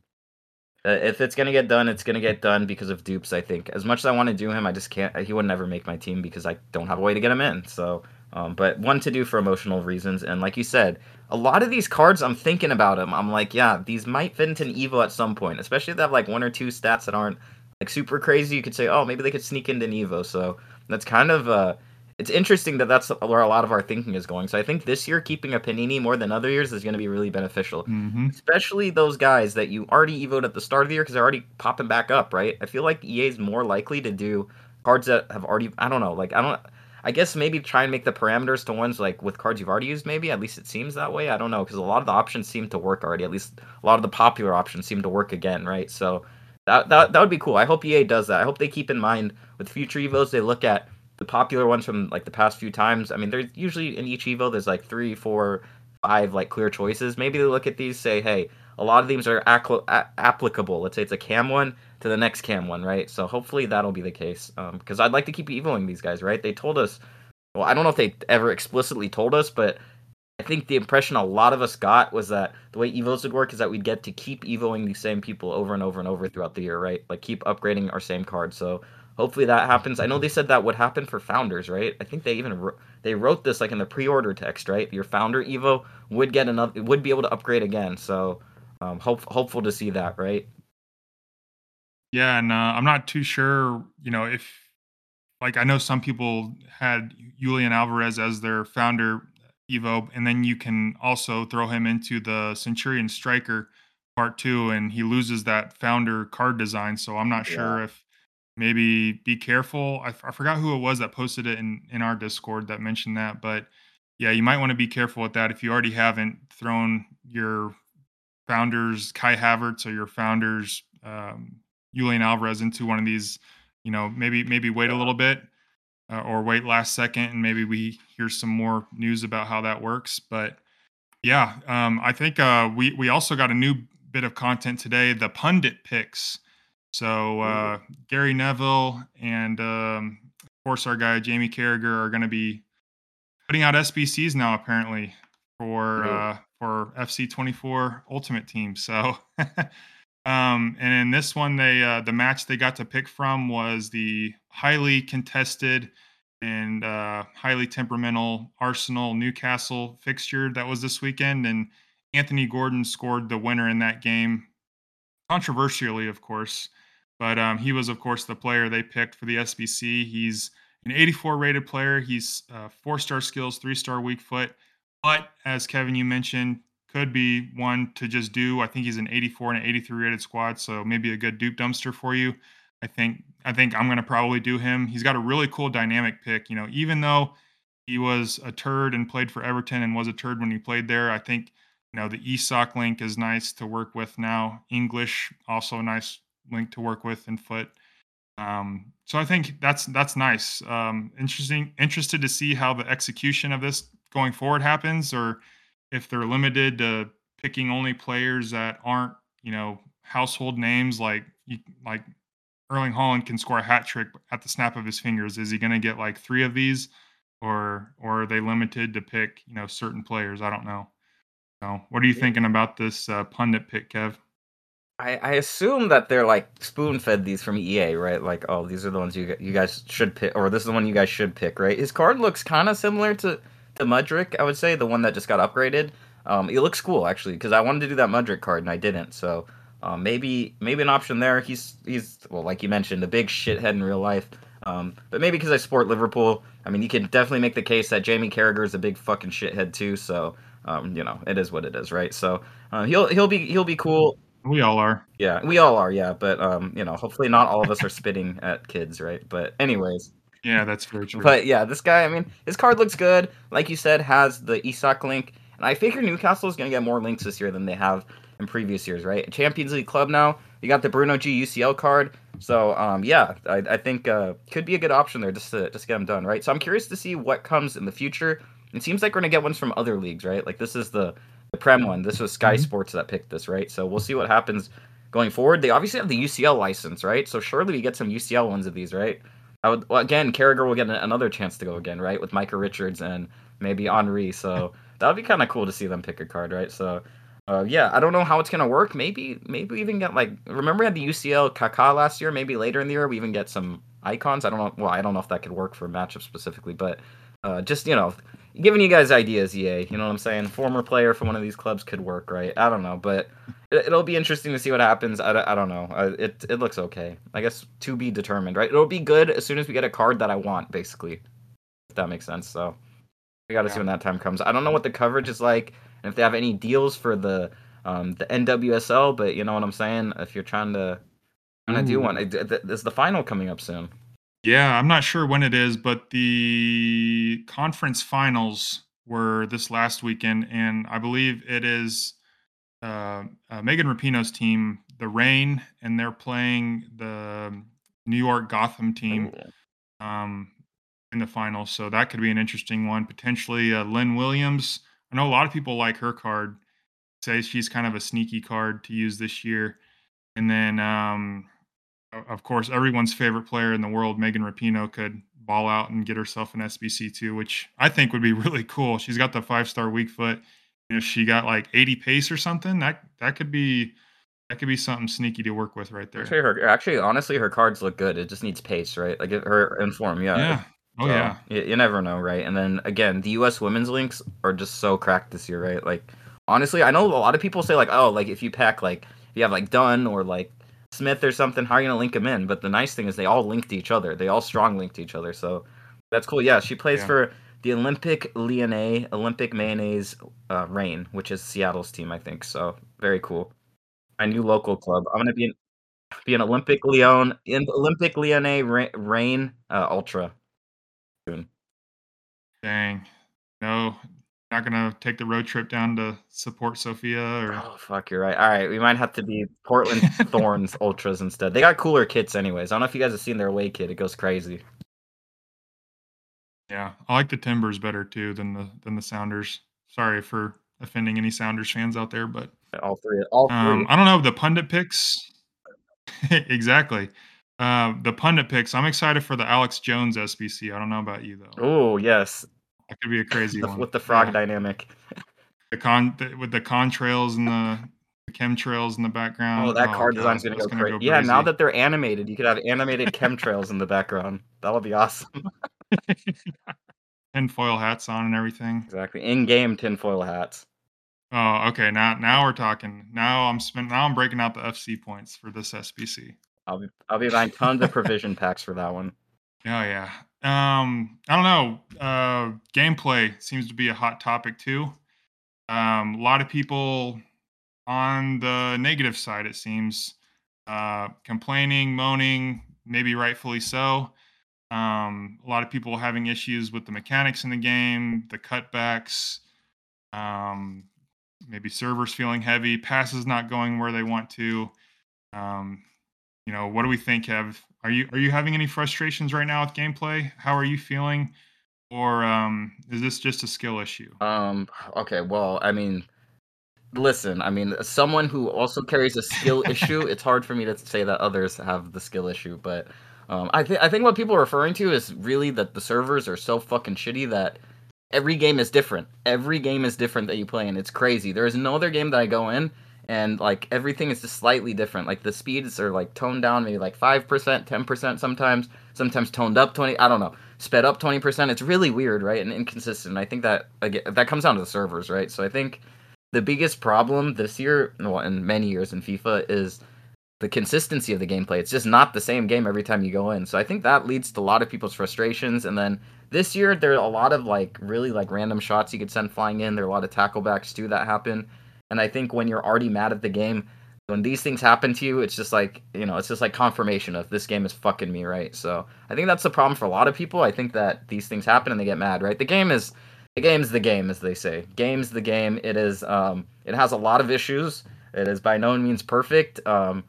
if it's gonna get done, it's gonna get done because of dupes. I think as much as I want to do him, I just can't. He would never make my team because I don't have a way to get him in. So, um, but one to do for emotional reasons, and like you said, a lot of these cards, I'm thinking about them. I'm like, yeah, these might fit into an Evo at some point, especially if they have like one or two stats that aren't like super crazy. You could say, oh, maybe they could sneak into an Evo. So that's kind of uh it's interesting that that's where a lot of our thinking is going. So I think this year keeping a Panini more than other years is going to be really beneficial, mm-hmm. especially those guys that you already evoed at the start of the year because they're already popping back up, right? I feel like EA is more likely to do cards that have already. I don't know, like I don't. I guess maybe try and make the parameters to ones like with cards you've already used. Maybe at least it seems that way. I don't know because a lot of the options seem to work already. At least a lot of the popular options seem to work again, right? So that that that would be cool. I hope EA does that. I hope they keep in mind with future evos they look at the popular ones from like the past few times. I mean, there's usually in each Evo there's like three, four, five like clear choices. Maybe they look at these, say, hey, a lot of these are ac- a- applicable. Let's say it's a cam one to the next cam one, right? So hopefully that'll be the case. Because um, I'd like to keep evoing these guys, right? They told us. Well, I don't know if they ever explicitly told us, but I think the impression a lot of us got was that the way Evos would work is that we'd get to keep Evoing these same people over and over and over throughout the year, right? Like keep upgrading our same cards. So hopefully that happens. I know they said that would happen for founders, right? I think they even they wrote this like in the pre-order text, right? Your founder Evo would get another would be able to upgrade again. So um, hope hopeful to see that, right? Yeah, and uh, I'm not too sure, you know, if like I know some people had Julian Alvarez as their founder Evo, and then you can also throw him into the Centurion Striker part two, and he loses that founder card design. So I'm not sure if maybe be careful. I, I forgot who it was that posted it in in our Discord that mentioned that, but yeah, you might want to be careful with that if you already haven't thrown your founders Kai Havertz or your founders um, Julian Alvarez into one of these. You know, maybe maybe wait a little bit. Uh, or wait last second and maybe we hear some more news about how that works but yeah um, i think uh, we we also got a new bit of content today the pundit picks so uh, Gary Neville and um, of course our guy Jamie Carragher are going to be putting out SBCs now apparently for uh, for FC24 Ultimate Team. So (laughs) um, and in this one they uh, the match they got to pick from was the highly contested and uh, highly temperamental Arsenal Newcastle fixture that was this weekend and Anthony Gordon scored the winner in that game controversially of course but um, he was, of course, the player they picked for the SBC. He's an 84 rated player. He's uh, four star skills, three star weak foot. But as Kevin, you mentioned, could be one to just do. I think he's an 84 and an 83 rated squad, so maybe a good dupe dumpster for you. I think I think I'm to probably do him. He's got a really cool dynamic pick. You know, even though he was a turd and played for Everton and was a turd when he played there, I think you know the Isak link is nice to work with now. English also nice link to work with in FUT. Um, so I think that's that's nice. Um, interesting, interested to see how the execution of this going forward happens, or if they're limited to picking only players that aren't, you know, household names like you, like Erling Haaland can score a hat trick at the snap of his fingers. Is he going to get like three of these, or or are they limited to pick you know certain players? I don't know. So, what are you thinking about this uh, pundit pick, Kev? I, I assume that they're like spoon fed these from EA, right? Like, oh, these are the ones you you guys should pick, or this is the one you guys should pick, right? His card looks kind of similar to to Mudryk, I would say, the one that just got upgraded. Um, it looks cool actually because I wanted to do that Mudryk card and I didn't. So um, maybe maybe an option there. He's he's well, like you mentioned, a big shithead in real life. Um, but maybe because I support Liverpool, I mean, you can definitely make the case that Jamie Carragher is a big fucking shithead too. So um, you know, it is what it is, right? So uh, he'll he'll be he'll be cool. We all are. Yeah, we all are. Yeah, but um, you know, hopefully not all of us are spitting (laughs) at kids, right? But anyways. Yeah, that's very true. But yeah, this guy, I mean, his card looks good. Like you said, has the Isak link, and I figure Newcastle is going to get more links this year than they have in previous years, right? Champions League club now. You got the Bruno G UCL card, so um, yeah, I, I think uh, could be a good option there just to just get them done, right? So I'm curious to see what comes in the future. It seems like we're gonna get ones from other leagues, right? Like this is the the Prem one. This was Sky mm-hmm. Sports that picked this, right? So we'll see what happens going forward. They obviously have the UCL license, right? So surely we get some UCL ones of these, right? I would well, again, Carragher will get another chance to go again, right? With Micah Richards and maybe Henry. So that would be kind of cool to see them pick a card, right? So uh, yeah, I don't know how it's gonna work. Maybe maybe even get like remember we had the UCL Kaká last year. Maybe later in the year we even get some icons. I don't know. Well, I don't know if that could work for matchup specifically, but uh, just you know, giving you guys ideas, EA. You know what I'm saying? Former player from one of these clubs could work, right? I don't know, but it, will be interesting to see what happens. I, I don't know. It it looks okay. I guess to be determined, right? It'll be good as soon as we get a card that I want, basically. If that makes sense. So we got to yeah. see when that time comes. I don't know what the coverage is like and if they have any deals for the um, the NWSL. But you know what I'm saying? If you're trying to trying to do one, is the final coming up soon? Yeah, I'm not sure when it is, but the conference finals were this last weekend, and I believe it is uh, uh, Megan Rapinoe's team, the Reign, and they're playing the New York Gotham team oh, um, in the finals. So that could be an interesting one. Potentially, uh, Lynn Williams I know a lot of people like her card. Say she's kind of a sneaky card to use this year. And then, um, of course, everyone's favorite player in the world, Megan Rapinoe, could ball out and get herself an SBC too, which I think would be (laughs) really cool. She's got the five star weak foot. If she got like 80 pace or something, that that could be that could be something sneaky to work with right there. Actually, her, actually, honestly, her cards look good. It just needs pace, right? Like her inform, yeah. Yeah, Oh so, yeah. You, you never know, right? And then again, the U.S. women's links are just so cracked this year, right? Like honestly, I know a lot of people say like, oh, like if you pack like if you have like Dunn or like Smith or something, how are you gonna link them in? But the nice thing is they all linked each other. They all strong linked to each other. So that's cool. Yeah, she plays yeah. for the Olympic Lyonnais Olympic Mayonnaise uh, Reign, which is Seattle's team, I think. So very cool. My new local club. I'm gonna be an be an Olympic Lyon in Olympic Lyonnais Reign uh, Ultra soon. Dang. No, not gonna take the road trip down to support Sophia or Oh fuck, you're right. All right, we might have to be Portland (laughs) Thorns Ultras instead. They got cooler kits anyways. I don't know if you guys have seen their away kit. It goes crazy. Yeah, I like the Timbers better too than the than the Sounders. Sorry for offending any Sounders fans out there, but all three, all three. Um, I don't know the pundit picks. (laughs) exactly. Uh, the pundit picks. I'm excited for the Alex Jones SBC. I don't know about you though. Oh yes, that could be a crazy (laughs) the, one with the frog yeah. dynamic. The con the, with the contrails and the, the chemtrails in the background. Oh, that oh, card God, design's gonna, go, gonna go, crazy. Yeah, now that they're animated, you could have animated (laughs) chemtrails in the background. That'll be awesome. (laughs) tinfoil hats on and everything. Exactly, in-game tinfoil hats. Oh, okay. Now, now we're talking. Now I'm spending. Now I'm breaking out the FC points for this SBC. I'll be I'll be buying tons of provision packs for that one. Oh yeah. Um, I don't know. Uh, gameplay seems to be a hot topic too. Um, a lot of people on the negative side, it seems, uh, complaining, moaning, maybe rightfully so. Um, a lot of people having issues with the mechanics in the game, the cutbacks, um, maybe servers feeling heavy, passes not going where they want to. Um, you know, what do we think, Kev? Are you are you having any frustrations right now with gameplay? How are you feeling? or um, is this just a skill issue? Um. Okay. Well, I mean, listen. I mean, someone who also carries a skill issue. It's hard for me to say that others have the skill issue, but um, I think I think what people are referring to is really that the servers are so fucking shitty that every game is different. Every game is different that you play, and it's crazy. There is no other game that I go in and like everything is just slightly different. Like the speeds are like toned down, maybe like five percent, ten percent sometimes. Sometimes toned up twenty. I don't know, sped up twenty percent. It's really weird, right, and inconsistent. I think that again, that comes down to the servers, right? So I think the biggest problem this year, well, in many years in FIFA, is the consistency of the gameplay. It's just not the same game every time you go in. So I think that leads to a lot of people's frustrations. And then this year, there are a lot of like really like random shots you could send flying in. There are a lot of tacklebacks too that happen. And I think when you're already mad at the game, when these things happen to you, it's just like you know, it's just like confirmation of this game is fucking me, right? So I think that's the problem for a lot of people. I think that these things happen and they get mad, right? The game is the game's the game, as they say. Game's the game. It is um it has a lot of issues. It is by no means perfect. Um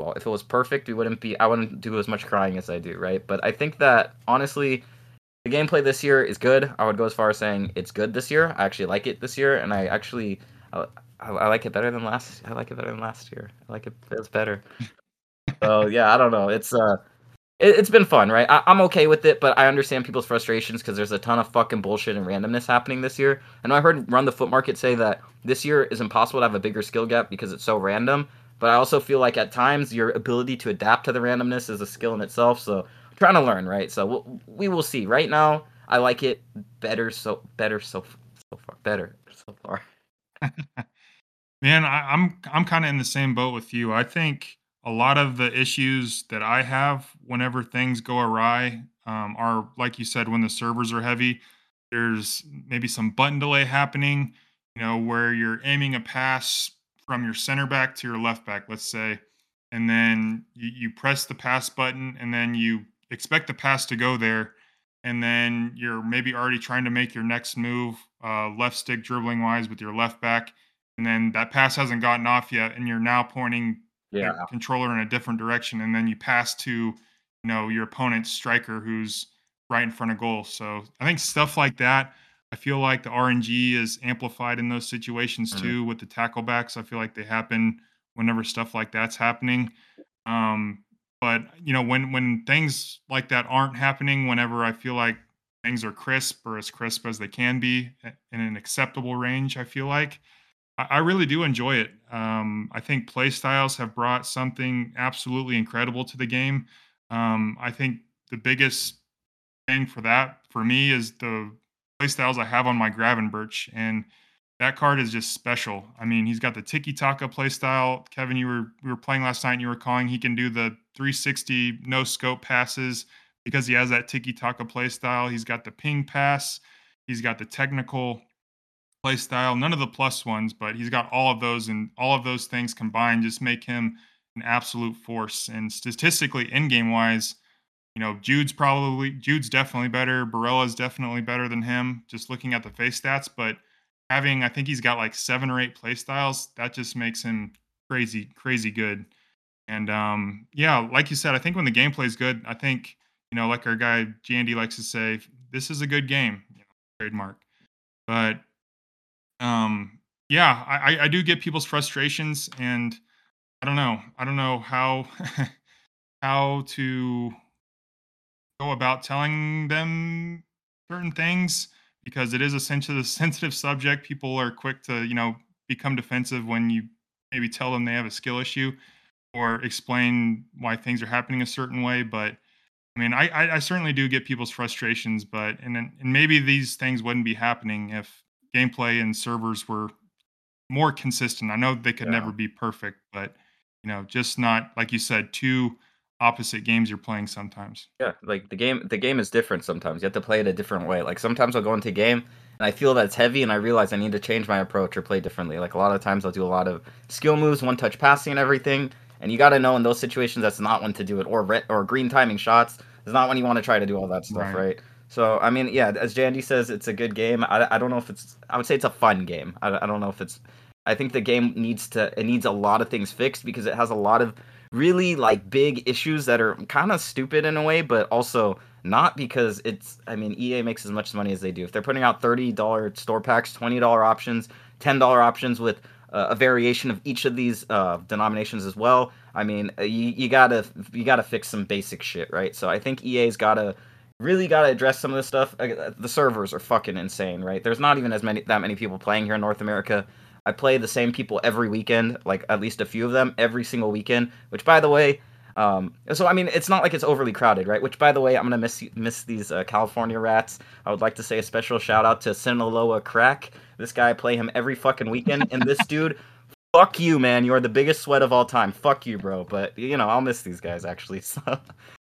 well, if it was perfect, we wouldn't be I wouldn't do as much crying as I do, right? But I think that honestly the gameplay this year is good. I would go as far as saying it's good this year. I actually like it this year and I actually I, I, like it better than last. I like it better than last year. I like it. It's better. (laughs) so yeah, I don't know. It's uh, it, has been fun, right? I, am okay with it, but I understand people's frustrations because there's a ton of fucking bullshit and randomness happening this year. And I heard Run the FUT Market say that this year is impossible to have a bigger skill gap because it's so random. But I also feel like at times your ability to adapt to the randomness is a skill in itself. So I'm trying to learn, right? So we'll, we will see. Right now, I like it better. So better so so far. Better so far. (laughs) Man, I, I'm I'm kind of in the same boat with you. I think a lot of the issues that I have whenever things go awry um, are, like you said, when the servers are heavy. There's maybe some button delay happening, you know, where you're aiming a pass from your center back to your left back, let's say, and then you, you press the pass button, and then you expect the pass to go there, and then you're maybe already trying to make your next move, uh, left stick dribbling wise with your left back and then that pass hasn't gotten off yet, and you're now pointing yeah. the controller in a different direction, and then you pass to you know your opponent's striker who's right in front of goal. So I think stuff like that. I feel like the RNG is amplified in those situations mm-hmm. too with the tackle backs. I feel like they happen whenever stuff like that's happening. Um, but you know when when things like that aren't happening, whenever I feel like things are crisp or as crisp as they can be in an acceptable range, I feel like I really do enjoy it. Um, I think play styles have brought something absolutely incredible to the game. Um, I think the biggest thing for that for me is the play styles I have on my Gravenberch, and that card is just special. I mean, he's got the tiki taka play style. Kevin, you were we were playing last night, and you were calling. He can do the 360 no scope passes because he has that tiki taka play style. He's got the ping pass. He's got the technical play style, none of the plus ones, but he's got all of those, and all of those things combined just make him an absolute force. And statistically, in game wise, you know, Jude's probably Jude's definitely better. Barella's definitely better than him. Just looking at the face stats, but having I think he's got like seven or eight play styles. That just makes him crazy, crazy good. And um, yeah, like you said, I think when the gameplay is good, I think you know, like our guy Jandy likes to say, this is a good game. You know, trademark. But um, yeah, I, I do get people's frustrations, and I don't know. I don't know how (laughs) how to go about telling them certain things because it is a sensitive (laughs) sensitive subject. People are quick to you know become defensive when you maybe tell them they have a skill issue or explain why things are happening a certain way. But I mean, I I, certainly do get people's frustrations, but and and maybe these things wouldn't be happening if gameplay and servers were more consistent. I know they could yeah. never be perfect, but you know, just not like you said, two opposite games you're playing sometimes. Yeah, like the game the game is different sometimes. You have to play it a different way. Like sometimes I'll go into a game and I feel that it's heavy and I realize I need to change my approach or play differently. Like a lot of times I'll do a lot of skill moves, one touch passing and everything. And you got to know in those situations that's not when to do it or red or green timing shots. It's not when you want to try to do all that stuff, right? right? So I mean, yeah, as Jandy says, it's a good game. I, I don't know if it's. I would say it's a fun game. I, I don't know if it's. I think the game needs to. It needs a lot of things fixed because it has a lot of really like big issues that are kind of stupid in a way, but also not because it's. I mean, EA makes as much money as they do. If they're putting out thirty dollar store packs, twenty dollar options, ten dollar options with uh, a variation of each of these uh, denominations as well. I mean, uh, you, you gotta you gotta fix some basic shit, right? So I think EA's gotta really gotta address some of this stuff. Uh, the servers are fucking insane, right? There's not even as many that many people playing here in North America. I play the same people every weekend, like at least a few of them every single weekend. Which, by the way, um, so I mean, it's not like it's overly crowded, right? Which, by the way, I'm gonna miss miss these uh, California rats. I would like to say a special shout out to Sinaloa Crack. This guy I play him every fucking weekend, and this (laughs) dude, fuck you, man. You are the biggest sweat of all time. Fuck you, bro. But you know, I'll miss these guys actually. (laughs) So.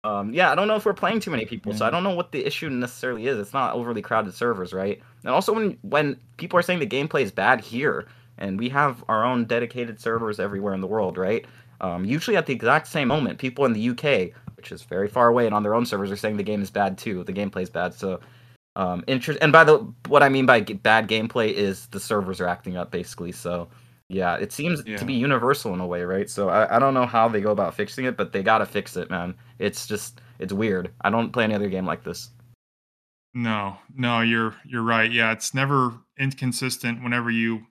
Um, yeah, I don't know if we're playing too many people, so I don't know what the issue necessarily is. It's not overly crowded servers, right? And also, when when people are saying the gameplay is bad here, and we have our own dedicated servers everywhere in the world, right? Um, usually at the exact same moment, people in the UK, which is very far away, and on their own servers are saying the game is bad too. The gameplay is bad. So, um, interest. And by the what I mean by bad gameplay is the servers are acting up basically. So, yeah, it seems yeah. to be universal in a way, right? So I, I don't know how they go about fixing it, but they gotta fix it, man. It's just it's weird. I don't play any other game like this. No, no, you're you're right. Yeah, it's never inconsistent whenever you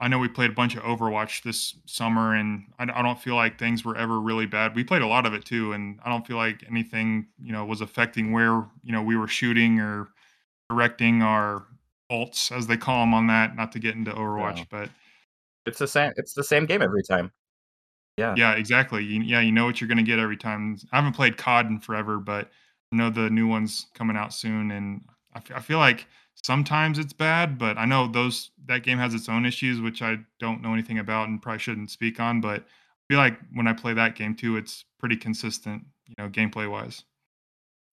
I know we played a bunch of Overwatch this summer, and I, I, don't feel like things were ever really bad. We played a lot of it too, and I don't feel like anything you know was affecting where you know we were shooting or directing our ults, as they call them on that. Not to get into Overwatch, yeah. but it's the same. It's the same game every time. Yeah. Yeah, exactly. You, yeah, you know what you're going to get every time. I haven't played COD in forever, but I know the new one's coming out soon, and I, f- I feel like sometimes it's bad, but I know those that game has its own issues, which I don't know anything about and probably shouldn't speak on. But I feel like when I play that game too, it's pretty consistent, you know, gameplay wise.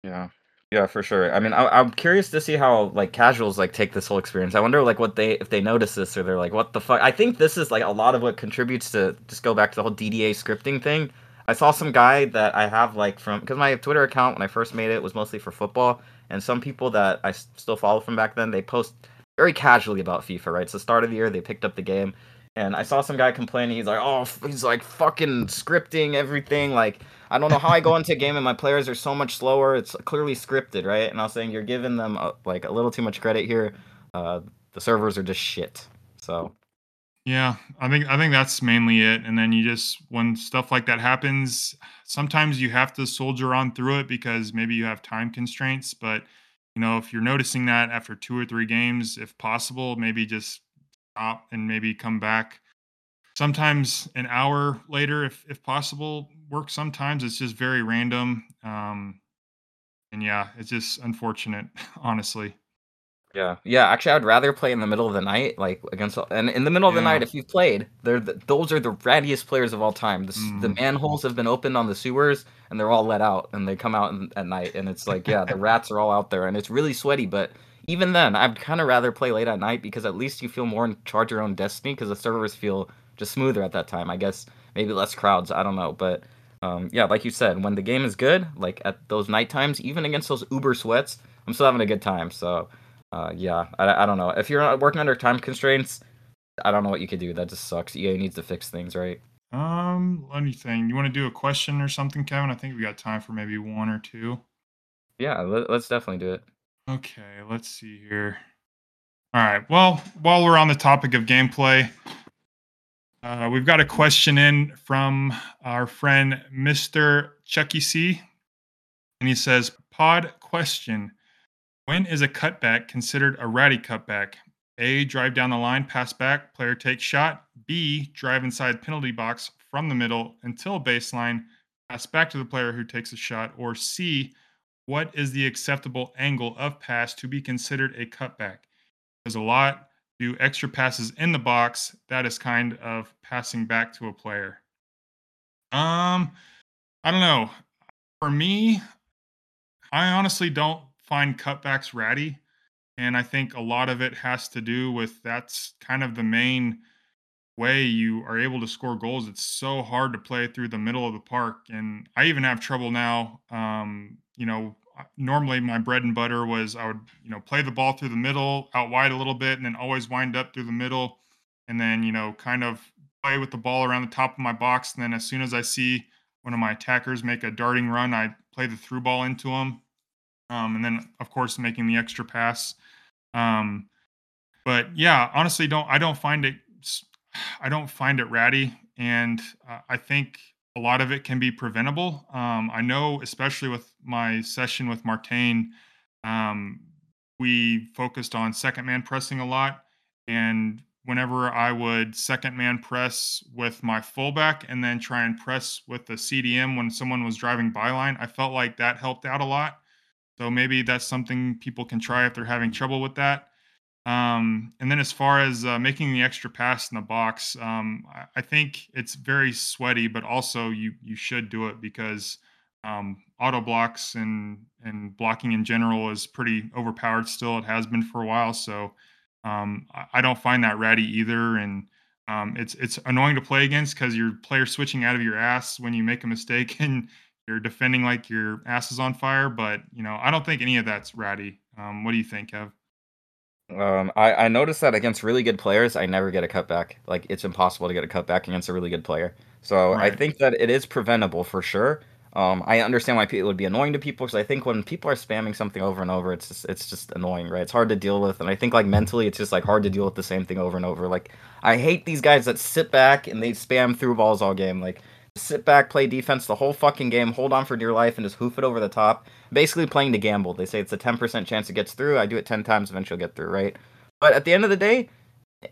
Yeah, yeah, for sure. I mean, I, am curious to see how like casuals like take this whole experience. I wonder like what they if they notice this or they're like, what the fuck. I think this is like a lot of what contributes to just go back to the whole DDA scripting thing. I saw some guy that I have like from because my Twitter account when I first made it was mostly for football, and some people that I still follow from back then they post very casually about FIFA. Right, it's the start of the year, they picked up the game, and I saw some guy complaining. He's like, oh, he's like fucking scripting everything. Like I don't know how I go into a game and my players are so much slower. It's clearly scripted, right? And I was saying you're giving them a, like a little too much credit here. Uh, the servers are just shit. So yeah, I think I think that's mainly it. And then you just when stuff like that happens, sometimes you have to soldier on through it because maybe you have time constraints. But you know, if you're noticing that after two or three games, if possible, maybe just stop and maybe come back. Sometimes an hour later, if if possible, work. Sometimes it's just very random. Um, and yeah, it's just unfortunate, (laughs) honestly. Yeah, yeah. Actually, I'd rather play in the middle of the night, like against. And in the middle of the night, if you've played, they're the, those are the rattiest players of all time. The, the mm. manholes have been opened on the sewers, and they're all let out, and they come out in, at night, and it's like, yeah, the rats are all out there, and it's really sweaty. But even then, I'd kind of rather play late at night because at least you feel more in charge of your own destiny because the servers feel just smoother at that time. I guess maybe less crowds. I don't know, but um, yeah, like you said, when the game is good, like at those night times, even against those uber sweats, I'm still having a good time. So uh, yeah, I, I don't know. If you're working under time constraints, I don't know what you could do. That just sucks. EA needs to fix things, right? Um, anything. You want to do a question or something, Kevin? I think we got time for maybe one or two. Yeah, let, us definitely do it. Okay, let's see here. All right. Well, while we're on the topic of gameplay, uh, we've got a question in from our friend Mr. Chucky C. And he says, Pod question. When is a cutback considered a ratty cutback? A. Drive down the line, pass back, player takes shot. B. Drive inside penalty box from the middle until baseline, pass back to the player who takes a shot. Or C. What is the acceptable angle of pass to be considered a cutback? There's a lot. Do extra passes in the box. That is kind of passing back to a player. Um, I don't know. For me, I honestly don't find cutbacks ratty. And I think a lot of it has to do with that's kind of the main way you are able to score goals. It's so hard to play through the middle of the park. And I even have trouble now. Um, you know, normally my bread and butter was I would, you know, play the ball through the middle, out wide a little bit, and then always wind up through the middle. And then, you know, kind of play with the ball around the top of my box. And then as soon as I see one of my attackers make a darting run, I play the through ball into him, um, and then of course making the extra pass. Um, but yeah, honestly, don't I don't find it I don't find it ratty, and uh, I think a lot of it can be preventable. Um, I know, especially with my session with Martain, um, we focused on second man pressing a lot, and whenever I would second man press with my fullback and then try and press with the CDM when someone was driving byline, I felt like that helped out a lot. So maybe that's something people can try if they're having trouble with that. Um, and then as far as uh, making the extra pass in the box, um, I, think it's very sweaty, but also you you should do it because um, auto blocks and and blocking in general is pretty overpowered still. It has been for a while, so um, I, I, don't find that ratty either. And um, it's it's annoying to play against because your player switching out of your ass when you make a mistake (laughs) and you're defending like your ass is on fire. But you know, I don't think any of that's ratty. Um, what do you think, Kev? Um, I, I noticed that against really good players, I never get a cutback. Like it's impossible to get a cutback against a really good player. So I think that it is preventable for sure. Um, I understand why it would be annoying to people because I think when people are spamming something over and over, it's just, it's just annoying, right? It's hard to deal with, and I think like mentally, it's just like hard to deal with the same thing over and over. Like I hate these guys that sit back and they spam through balls all game. Like sit back, play defense the whole fucking game, hold on for dear life, and just hoof it over the top. Basically playing to gamble. They say it's a 10% chance it gets through. I do it 10 times, eventually get through, right? But at the end of the day,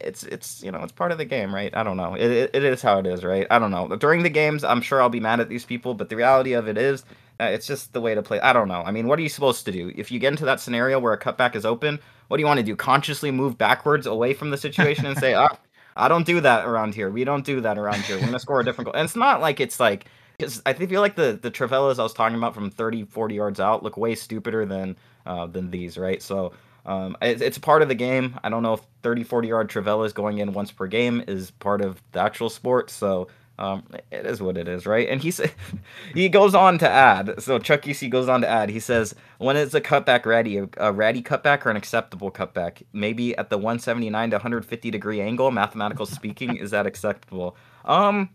it's it's you know it's part of the game, right? I don't know. It, it, it is how it is, right? I don't know. During the games, I'm sure I'll be mad at these people, but the reality of it is, uh, it's just the way to play. I don't know. I mean, what are you supposed to do if you get into that scenario where a cutback is open? What do you want to do? Consciously move backwards away from the situation and say, (laughs) "Ah, I don't do that around here. We don't do that around here. We're gonna score a different goal." And it's not like it's like because I feel like the the Trivelas I was talking about from 30, 40 yards out look way stupider than uh, than these, right? So um, it, it's part of the game. I don't know if 30, 40 yard Trivelas going in once per game is part of the actual sport. So um, it is what it is, right? And he said (laughs) he goes on to add. So Chucky C goes on to add. He says, "When is a cutback ready? A, a ratty cutback or an acceptable cutback? Maybe at the 179 to 150 degree angle. Mathematical speaking, is that acceptable? Um,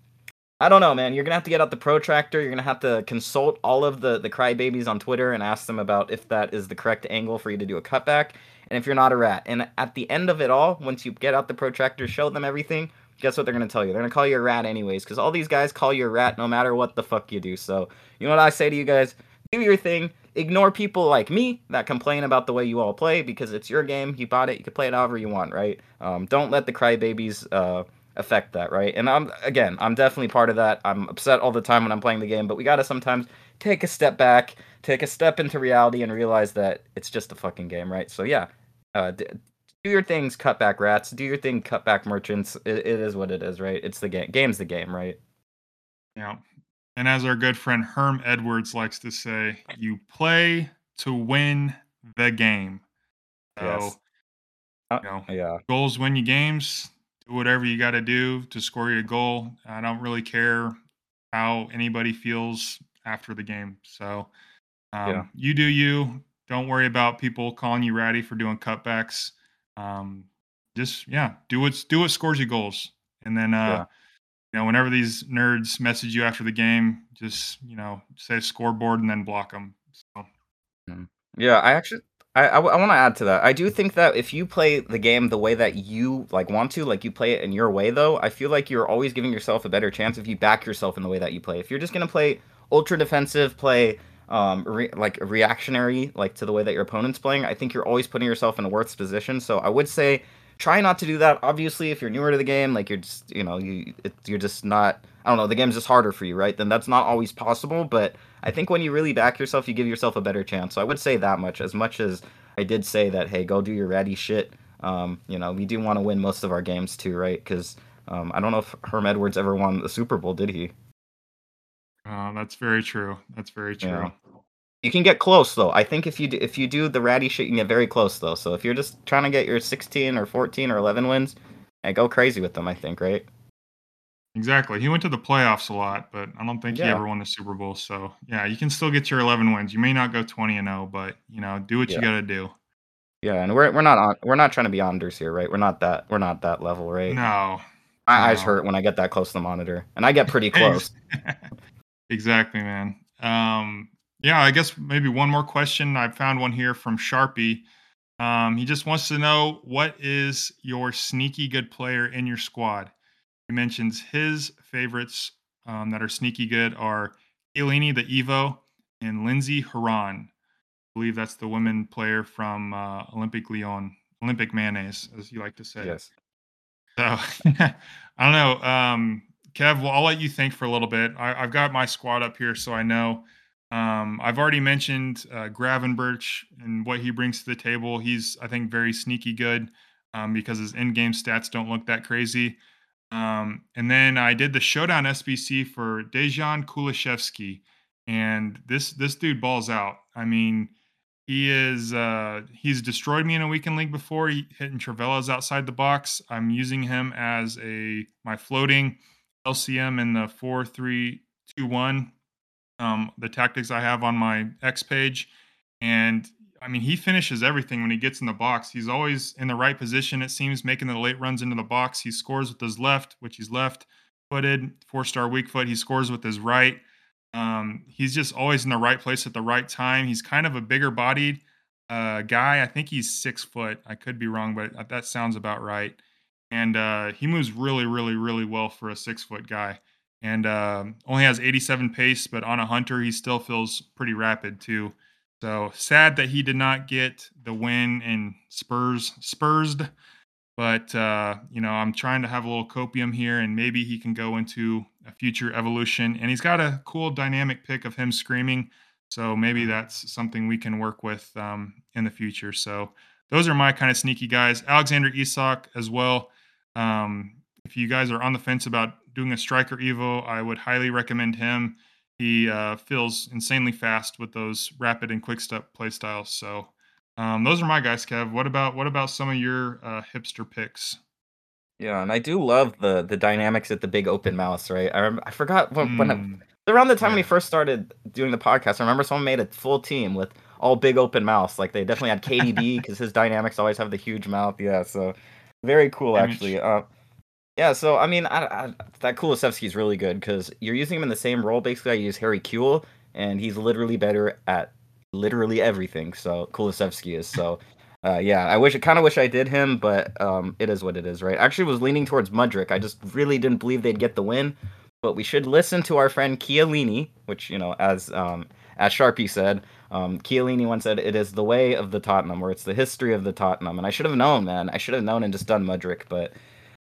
I don't know, man. You're gonna have to get out the protractor. You're gonna have to consult all of the the crybabies on Twitter and ask them about if that is the correct angle for you to do a cutback, and if you're not a rat. And at the end of it all, once you get out the protractor, show them everything. Guess what they're gonna tell you? They're gonna call you a rat anyways, because all these guys call you a rat no matter what the fuck you do. So you know what I say to you guys? Do your thing. Ignore people like me that complain about the way you all play because it's your game. You bought it. You can play it however you want, right? Um, don't let the crybabies. Uh, affect that, right? And I'm again, I'm definitely part of that. I'm upset all the time when I'm playing the game, but we got to sometimes take a step back, take a step into reality and realize that it's just a fucking game, right? So yeah, uh, do your things, cutback rats. Do your thing, cutback merchants. It, it is what it is, right? It's the game. Game's the game, right? Yeah. And as our good friend Herm Edwards likes to say, you play to win the game. So, yes. Uh, you know, yeah. Goals win you games do whatever you got to do to score your goal. I don't really care how anybody feels after the game. So um, yeah. you do you. Don't worry about people calling you ratty for doing cutbacks. Um, just yeah, do what do what scores you goals, and then uh, yeah. you know whenever these nerds message you after the game, just you know say scoreboard and then block them. So. Mm. Yeah, I actually I, I, I want to add to that. I do think that if you play the game the way that you like want to, like you play it in your way, though, I feel like you're always giving yourself a better chance if you back yourself in the way that you play. If you're just gonna play ultra defensive, play um re- like reactionary, like to the way that your opponent's playing, I think you're always putting yourself in a worse position. So I would say try not to do that. Obviously, if you're newer to the game, like you're just you know you it, you're just not. I don't know. The game's just harder for you, right? Then that's not always possible, but I think when you really back yourself, you give yourself a better chance. So I would say that much. As much as I did say that, hey, go do your ratty shit. Um, you know, we do want to win most of our games too, right? Because um, I don't know if Herm Edwards ever won the Super Bowl, did he? Uh, that's very true. That's very true. Yeah. You can get close though. I think if you do, if you do the ratty shit, you can get very close though. So if you're just trying to get your 16 or 14 or 11 wins, hey, go crazy with them. I think, right? Exactly. He went to the playoffs a lot, but I don't think he ever won the Super Bowl. So yeah, you can still get your 11 wins. You may not go 20 and 0, but you know, do what you got to do. Yeah, and we're we're not on we're not trying to be Anders here, right? We're not that we're not that level, right? No. My eyes hurt when I get that close to the monitor, and I get pretty (laughs) close. (laughs) Exactly, man. Um, yeah, I guess maybe one more question. I found one here from Sharpie. Um, he just wants to know what is your sneaky good player in your squad? He mentions his favorites um, that are sneaky good are Chiellini, the Evo, and Lindsey Horan. I believe that's the women player from uh, Olympic Lyon, Olympic mayonnaise, as you like to say. Yes. So (laughs) I don't know. Um, Kev, well, I'll let you think for a little bit. I, have got my squad up here, so I know. Um, I've already mentioned uh, Gravenberch and what he brings to the table. He's, I think, very sneaky good um, because his in-game stats don't look that crazy. Um, and then I did the showdown SBC for Dejan Kulusevski, and this this dude balls out. I mean, he is uh, he's destroyed me in a weekend league before. He hitting Trivela's outside the box. I'm using him as a my floating LCM in the four three two one. Um, the tactics I have on my X page, and I mean he finishes everything when he gets in the box. He's always in the right position. It seems making the late runs into the box. He scores with his left, which he's left footed, four star weak foot. He scores with his right. Um, he's just always in the right place at the right time. He's kind of a bigger bodied uh, guy. I think he's six foot. I could be wrong, but that sounds about right. And uh, he moves really, really, really well for a six foot guy. And uh, only has 87 pace, but on a hunter, he still feels pretty rapid too. So sad that he did not get the win in Spurs, Spursed but uh, you know, I'm trying to have a little copium here, and maybe he can go into a future evolution. And he's got a cool dynamic pick of him screaming, so maybe mm-hmm. that's something we can work with um, in the future. So those are my kind of sneaky guys. Alexander Isak as well. Um, if you guys are on the fence about doing a striker evo, I would highly recommend him. He uh, feels insanely fast with those rapid and quick step play styles. So um, those are my guys, Kev. What about what about some of your uh, hipster picks? Yeah, and I do love the the dynamics at the big open mouse, right? I remember, I forgot when, when I, Mm, around the time when yeah. he first started doing the podcast. I remember someone made a full team with all big open mouths. Like they definitely had KDB because (laughs) his dynamics always have the huge mouth. Yeah, so very cool actually. Uh, yeah, so I mean, I, I, that Kulusevski is really good because you're using him in the same role. Basically, I use Harry Kewell, and he's literally better at literally everything. So Kulusevski is so. Uh, yeah, I wish, I kind of wish I did him, but um, it is what it is, right? Actually, was leaning towards Mudryk. I just really didn't believe they'd get the win, but we should listen to our friend Chiellini, which you know, as um, as Sharpie said, um, Chiellini once said, "It is the way of the Tottenham, or it's the history of the Tottenham." And I should have known, man. I should have known and just done Mudryk, but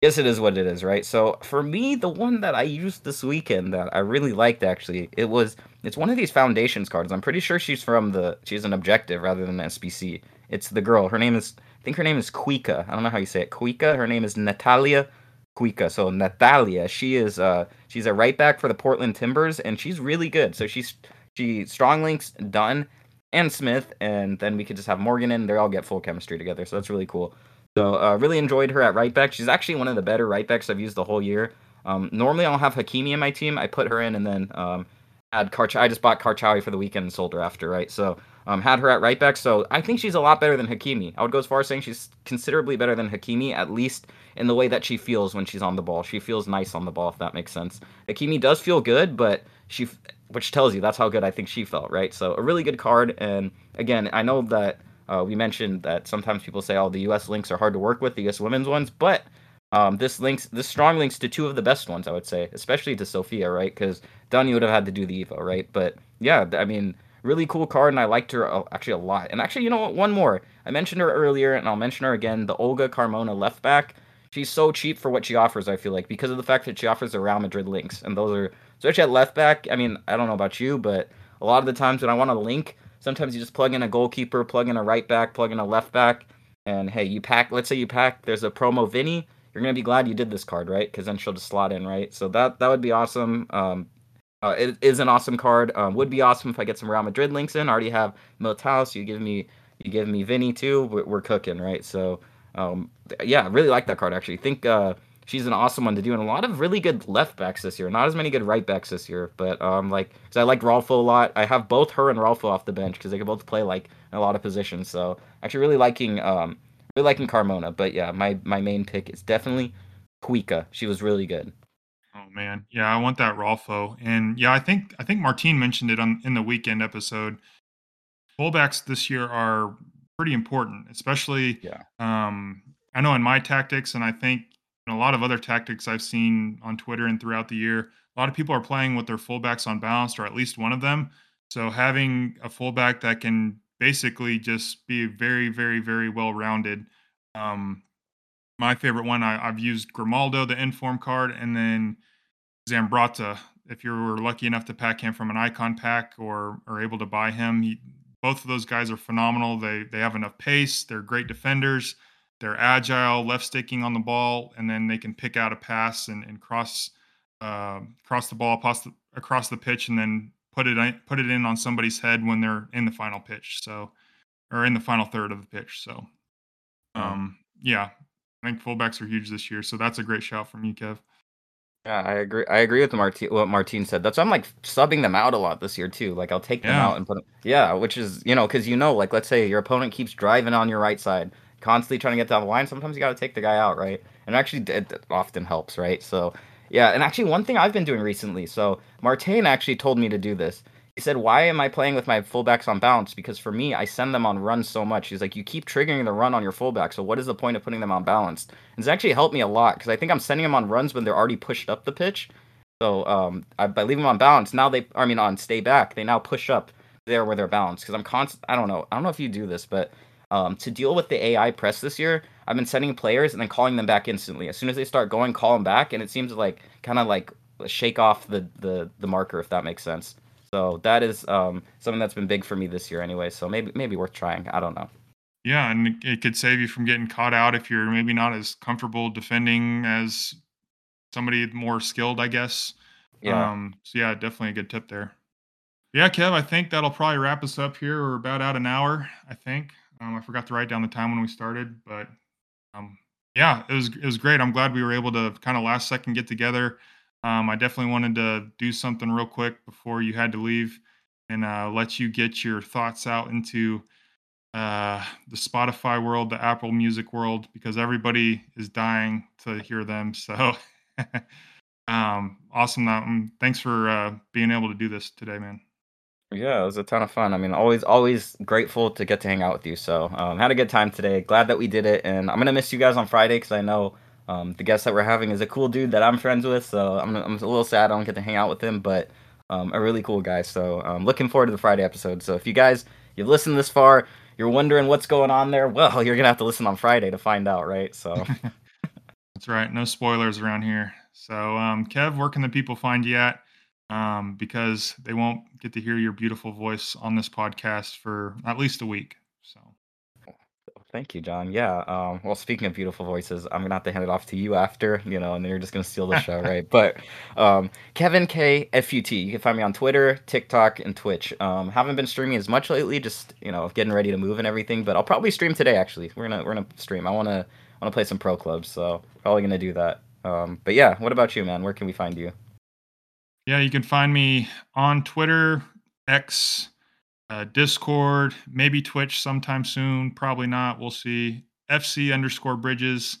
Yes, it is what it is, right? So for me, the one that I used this weekend that I really liked actually, it was it's one of these foundations cards. I'm pretty sure she's from the she's an objective rather than an SBC. It's the girl. Her name is I think her name is Kuikka. I don't know how you say it. Kuikka. Her name is Natalia Kuikka. So Natalia, she is uh she's a right back for the Portland Timbers and she's really good. So she's she strong links done and Smith and then we could just have Morgan in. They all get full chemistry together. So that's really cool. So uh, really enjoyed her at right back. She's actually one of the better right backs I've used the whole year. Um, normally I'll have Hakimi in my team. I put her in and then um, had Karch. I just bought Karchaoui for the weekend and sold her after, right? So um, had her at right back. So I think she's a lot better than Hakimi. I would go as far as saying she's considerably better than Hakimi, at least in the way that she feels when she's on the ball. She feels nice on the ball, if that makes sense. Hakimi does feel good, but she, which tells you that's how good I think she felt, right? So a really good card. And again, I know that uh, we mentioned that sometimes people say, "Oh, the U.S. links are hard to work with, the U.S. women's ones," but um, this links, this strong links to two of the best ones, I would say, especially to Sophia, right? Because Dunny would have had to do the Evo, right? But yeah, I mean, really cool card, and I liked her actually a lot. And actually, you know what? One more. I mentioned her earlier, and I'll mention her again. The Olga Carmona left back. She's so cheap for what she offers. I feel like because of the fact that she offers the Real Madrid links, and those are especially at left back. I mean, I don't know about you, but a lot of the times when I want a link, Sometimes you just plug in a goalkeeper, plug in a right back, plug in a left back, and hey, you pack. Let's say you pack. There's a promo Vinny. You're gonna be glad you did this card, right? Because then she'll just slot in, right? So that that would be awesome. Um, uh, it is an awesome card. Um, would be awesome if I get some Real Madrid links in. I already have Militao, so you give me you give me Vinny too. We're, we're cooking, right? So um, yeah, I really like that card actually. I Think uh, she's an awesome one to do, and a lot of really good left backs this year. Not as many good right backs this year, but um, like because I like Rolfo a lot. I have both her and Rolfo off the bench because they can both play like a lot of positions. So actually, really liking um, really liking Carmona. But yeah, my my main pick is definitely Kuikka. She was really good. Oh man, yeah, I want that Rolfo, and yeah, I think I think Martine mentioned it on in the weekend episode. Fullbacks this year are pretty important, especially. Yeah. Um, I know in my tactics, and I think in a lot of other tactics I've seen on Twitter and throughout the year, a lot of people are playing with their fullbacks on unbalanced, or at least one of them. So having a fullback that can basically just be very, very, very well rounded. Um, my favorite one, I, have used Grimaldo, the inform card, and then Zambrotta. If you were lucky enough to pack him from an icon pack or are able to buy him, he, both of those guys are phenomenal. They they have enough pace. They're great defenders. They're agile, left sticking on the ball, and then they can pick out a pass and, and cross uh, cross the ball across the, across the pitch, and then put it in, put it in on somebody's head when they're in the final pitch. So, or in the final third of the pitch. So, um, yeah, I think fullbacks are huge this year. So that's a great shout from you, Kev. Yeah, I agree. I agree with Martin. What Martine said. That's why I'm like subbing them out a lot this year too. Like I'll take them Yeah. out and put them. Yeah, which is you know because you know like let's say your opponent keeps driving on your right side, constantly trying to get down the line. Sometimes you got to take the guy out, right? And actually, it it often helps, right? So yeah, and actually one thing I've been doing recently. So Martin actually told me to do this. He said, "Why am I playing with my fullbacks on balance? Because for me, I send them on runs so much. He's like, you keep triggering the run on your fullback. So what is the point of putting them on balance? And it's actually helped me a lot because I think I'm sending them on runs when they're already pushed up the pitch. So um, I, by leaving them on balance, now they, I mean, on stay back, they now push up there where they're balanced. Because I'm constant. I don't know. I don't know if you do this, but um, to deal with the AI press this year, I've been sending players and then calling them back instantly. As soon as they start going, call them back, and it seems like kind of like shake off the the the marker if that makes sense. So that is um, something that's been big for me this year, anyway. So maybe maybe worth trying. I don't know. Yeah, and it- could save you from getting caught out if you're maybe not as comfortable defending as somebody more skilled, I guess. Yeah. Um, so yeah, definitely a good tip there. Yeah, Kev, I think that'll probably wrap us up here. We're about out an hour, I think. Um, I forgot to write down the time when we started, but um, yeah, it was it was great. I'm glad we were able to kind of last second get together. Um, I definitely wanted to do something real quick before you had to leave and uh, let you get your thoughts out into uh, the Spotify world, the Apple Music world, because everybody is dying to hear them. So (laughs) um, awesome. Um, thanks for uh, being able to do this today, man. Yeah, it was a ton of fun. I mean, always, always grateful to get to hang out with you. So, um, had a good time today. Glad that we did it, and I'm gonna miss you guys on Friday because I know um, the guest that we're having is a cool dude that I'm friends with. So I'm, I'm a little sad I don't get to hang out with him, but um, a really cool guy. So, um, looking forward to the Friday episode. So, if you guys you've listened this far, you're wondering what's going on there. Well, (laughs) you're gonna have to listen on Friday to find out, right? So, (laughs) That's right. No spoilers around here. So, um, Kev, where can the people find you at? Um, because they won't get to hear your beautiful voice on this podcast for at least a week. Thank you, John. Yeah. Um, well, speaking of beautiful voices, I'm gonna have to hand it off to you after, you know, and then you're just gonna steal the show, right? But um, Kevin K F U T. You can find me on Twitter, TikTok, and Twitch. Um, haven't been streaming as much lately, just you know, getting ready to move and everything. But I'll probably stream today. Actually, we're gonna we're gonna stream. I wanna I wanna play some pro clubs, so probably gonna do that. Um, but yeah, what about you, man? Where can we find you? yeah, you can find me on Twitter, X, uh, Discord, maybe Twitch sometime soon. Probably not. We'll see. FC underscore Bridges.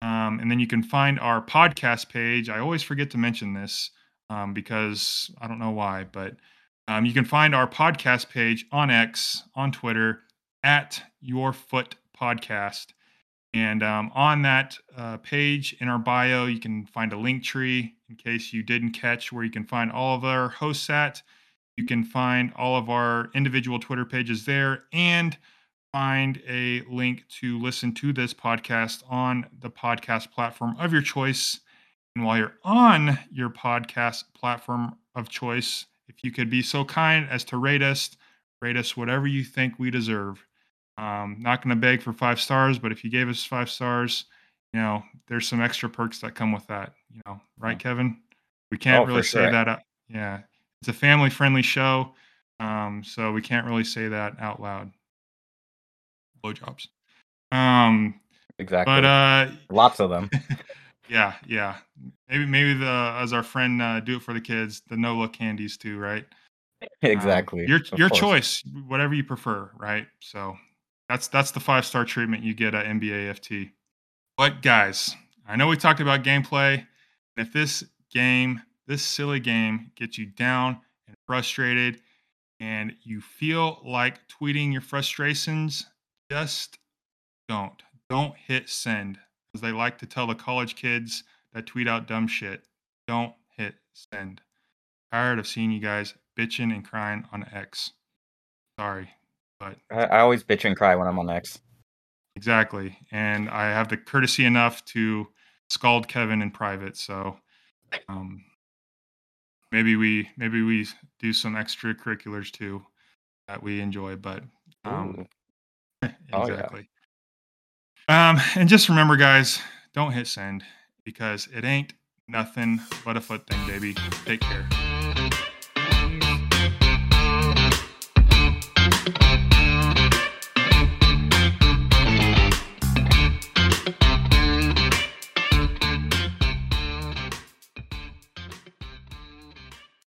Um, and then you can find our podcast page. I always forget to mention this um, because I don't know why, but um, you can find our podcast page on X, on Twitter, at Your Foot Podcast. And um, on that uh, page in our bio, you can find a link tree in case you didn't catch where you can find all of our hosts at. You can find all of our individual Twitter pages there and find a link to listen to this podcast on the podcast platform of your choice. And while you're on your podcast platform of choice, if you could be so kind as to rate us, rate us whatever you think we deserve. Um, not going to beg for five stars, but if you gave us five stars, you know, there's some extra perks that come with that. You know, right, Kevin? We can't Oh, really say sure. that. Out, yeah, it's a family friendly show, um, so we can't really say that out loud. Blowjobs. Um, Exactly. but uh, Lots of them. (laughs) yeah, yeah. Maybe maybe the as our friend uh, do it for the kids, the no look candies too, right? Um, exactly. your your course. choice, whatever you prefer, right? So that's that's the five star treatment you get at NBA FT. But guys, I know we talked about gameplay. If this game, this silly game gets you down and frustrated, and you feel like tweeting your frustrations, just don't. Don't hit send. As they like to tell the college kids that tweet out dumb shit, don't hit send. Tired of seeing you guys bitching and crying on X. Sorry, but I, I always bitch and cry when I'm on X. exactly. And I have the courtesy enough to scald Kevin in private. So um, maybe we maybe we do some extracurriculars too that we enjoy. But um, Ooh. (laughs) Oh, yeah. exactly. Um, and just remember, guys, don't hit send because it ain't nothing but a FUT thing, baby. Take care.